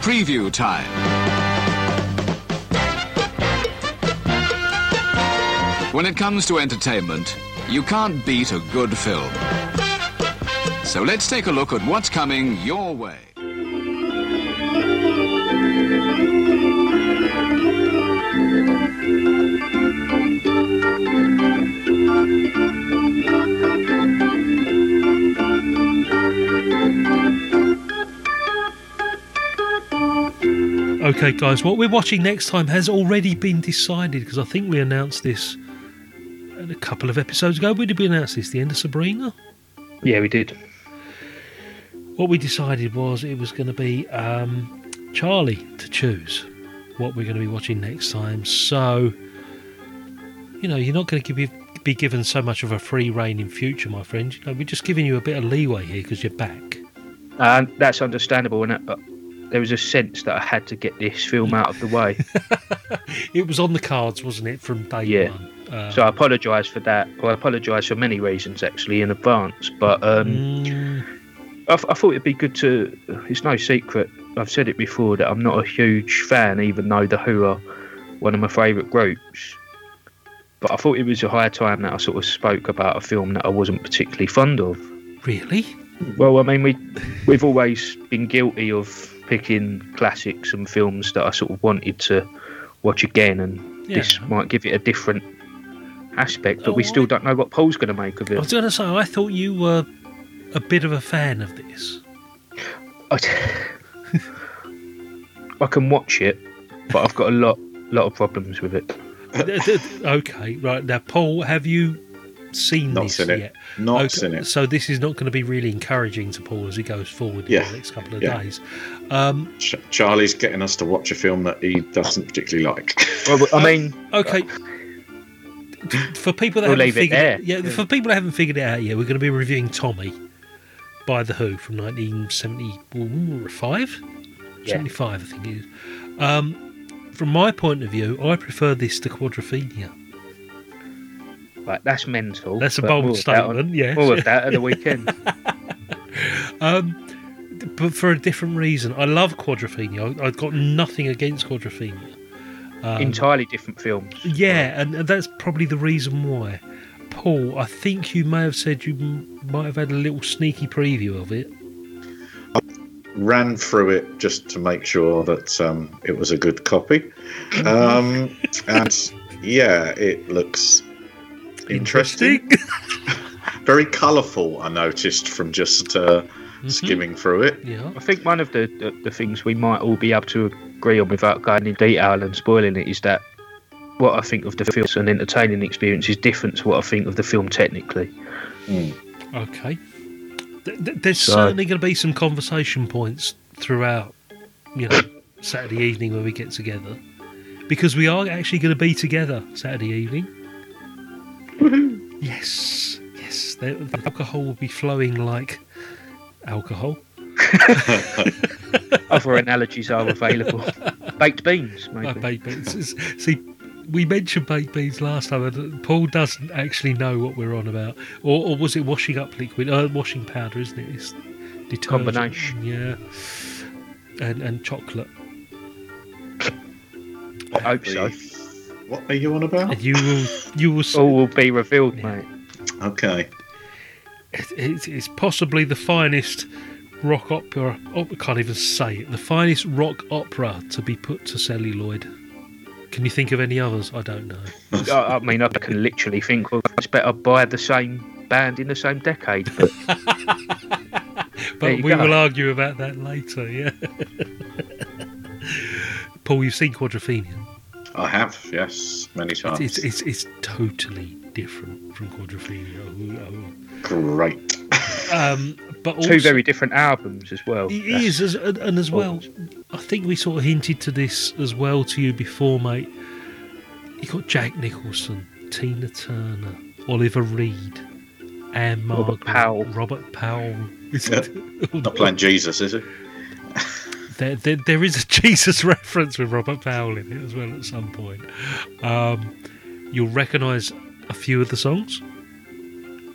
Preview time. When it comes to entertainment, you can't beat a good film. So let's take a look at what's coming your way. Okay, guys, what we're watching next time has already been decided because I think we announced this a couple of episodes ago. Did we announce this? The end of Sabrina? Yeah, we did. What we decided was it was going to be um, Charlie to choose what we're going to be watching next time. So, you know, you're not going to be, be given so much of a free reign in future, my friend. You know, we're just giving you a bit of leeway here because you're back. And that's understandable, isn't But there was a sense that I had to get this film out of the way. It was on the cards, wasn't it, from day Yeah. one? Uh, so I apologise for that. Well, I apologise for many reasons actually in advance. But um, mm, I, I thought it'd be good to. It's no secret. I've said it before that I'm not a huge fan, even though the Who are one of my favourite groups. But I thought it was a high time that I sort of spoke about a film that I wasn't particularly fond of. really? Well, I mean, we we've always been guilty of picking classics and films that I sort of wanted to watch again, and this might give it a different aspect. But we Oh, still don't know what Paul's going to make of it. I was going to say, I thought you were a bit of a fan of this. I can watch it, but I've got a lot lot of problems with it. D- d- okay, right now, Paul, have you seen Not this seen it. yet? Not Okay, seen it. So this is not going to be really encouraging to Paul as he goes forward Yeah, in the next couple of yeah. days. Um, Ch- Charlie's getting us to watch a film that he doesn't particularly like. Well, I mean, okay. For people that We'll haven't leave it figured there. yeah, Yeah. for people that haven't figured it out yet, we're going to be reviewing Tommy by the Who from 1975, Yeah. 75, I think it is. Um, from my point of view, I prefer this to Quadrophenia. Right, that's mental. That's a but bold more of that on- statement, yes. More of that at the weekend. Um, but for a different reason. I love Quadrophenia. I- I've got nothing against Quadrophenia. Um, Entirely different films. Yeah, and, and that's probably the reason why. Paul, I think you may have said you m- might have had a little sneaky preview of it. I ran through it just to make sure that um, it was a good copy. Um, and yeah, it looks interesting. Very colourful, I noticed from just uh, Mm-hmm. skimming through it. Yeah. I think one of the, the, the things we might all be able to agree on without going in detail and spoiling it is that what I think of the film as an entertaining experience is different to what I think of the film technically. Mm. Okay. Th- th- there's So- certainly going to be some conversation points throughout, you know, Saturday evening when we get together. Because we are actually going to be together Saturday evening. Yes, yes. The, the alcohol will be flowing like alcohol. Other analogies are available. Baked beans, maybe. Uh, baked beans. See, we mentioned baked beans last time, and Paul doesn't actually know what we're on about. Or, or was it washing up liquid? Uh, washing powder, isn't it? It's detergent. Combination. Yeah. And and chocolate. I hope so. What are you on about? And you will you will. All will be revealed, mate. Okay. It, it's, it's possibly the finest rock opera. Oh, I can't even say it. The finest rock opera to be put to celluloid. Can you think of any others? I don't know. I, I mean, I can literally think, well, it's better by the same band in the same decade. But But we go. will argue about that later, yeah. Paul, you've seen Quadrophenia. I have, yes, many times. It's, it's, it's, it's totally different from Quadrophenia. Great. Um, but also, two very different albums as well. It is, as, and, and as well, I think we sort of hinted to this as well to you before, mate. You got Jack Nicholson, Tina Turner, Oliver Reed, Ann-Margret, Robert Powell. Robert Powell. Is Yeah. Not playing Jesus, is it? There, there, there is a Jesus reference with Robert Powell in it as well at some point. Um, you'll recognise a few of the songs.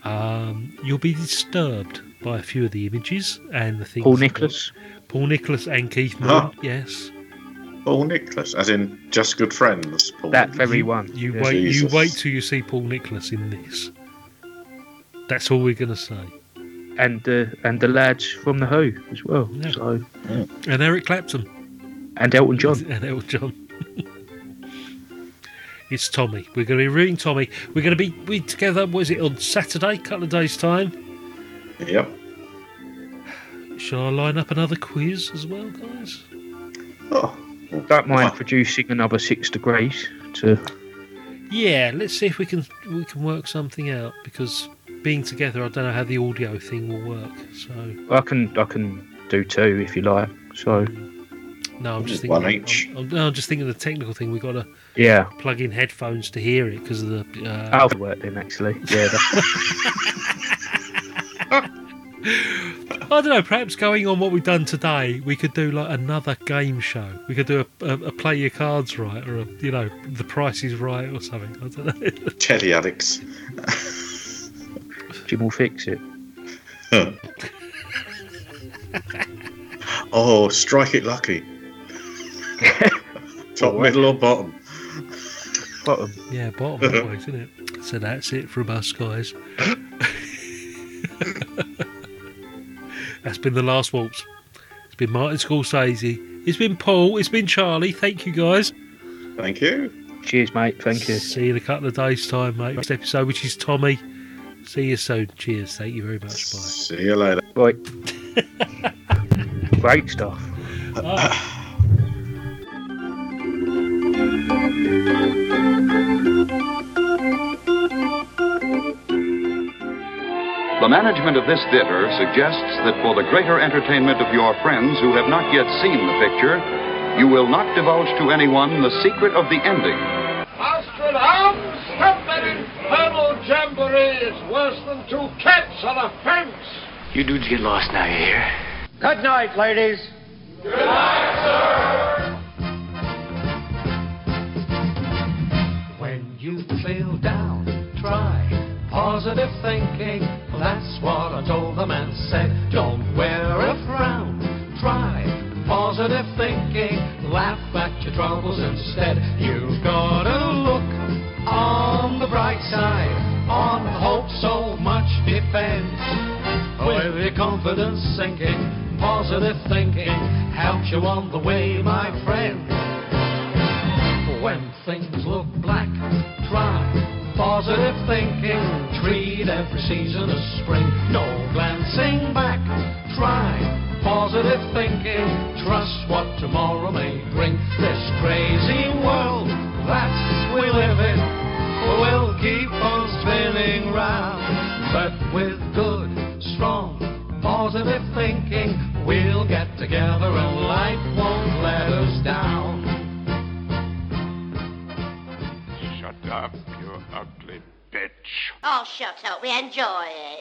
Um, you'll be disturbed by a few of the images and the things. Paul Nicholas. Paul Nicholas and Keith Moon. Huh? Yes. Paul Nicholas, as in just good friends. Paul. That very one. You Yeah. wait. Jesus. You wait till you see Paul Nicholas in this. That's all we're gonna say. and the and the lads from the Who as well. Yeah. So And Eric Clapton and Elton John. and Elton John. it's Tommy. We're going to be reading Tommy. We're going to be we together. What is it on Saturday? Couple of days time. Yep. Shall I line up another quiz as well, guys? Oh, Don't mind producing another six degrees to Yeah, let's see if we can we can work something out because being together, I don't know how the audio thing will work. So I can I can do two if you like. So mm. No, I'm just thinking. One thinking. each. I'm, I'm, no, I'm just thinking the technical thing. We've got to yeah, plug in headphones to hear it because of the. Uh, that'll work then actually. Yeah, that, I don't know. Perhaps going on what we've done today, we could do like another game show. We could do a, a, a play your cards right, or a, you know, the price is right, or something. I don't know. Telly addicts. Jim will fix it. Oh, strike it lucky. Top, middle, or bottom? Bottom. yeah, bottom always, isn't it? So that's it from us, guys. that's been the last waltz. It's been Martin Scorsese. It's been Paul. It's been Charlie. Thank you, guys. Thank you. Cheers, mate. Thank you. See you in a couple of days' time, mate. Next episode, which is Tommy. See you soon. Cheers. Thank you very much. Bye. See you later. Right. Great stuff. The management of this theater suggests that for the greater entertainment of your friends who have not yet seen the picture, you will not divulge to anyone the secret of the ending. Astrid Arms, that infernal jamboree is worse than two cats on a fence. You dudes get lost now, you hear? Good night, ladies. When you feel down, try positive thinking. That's what I told them and said. Don't wear a frown. Try positive thinking. Laugh at your troubles instead. You've got to look on the bright side. On hope so much depends. With your confidence sinking, positive thinking helps you on the way, my friend. When things look black, try positive thinking. Treat every season as spring. No glancing back. Try positive thinking. Trust what tomorrow may bring. This crazy world that we live in will keep on spinning round. But with good, strong, positive thinking, we'll get together and life won't let us down. Up, you ugly bitch. Oh, shut up. We enjoy it.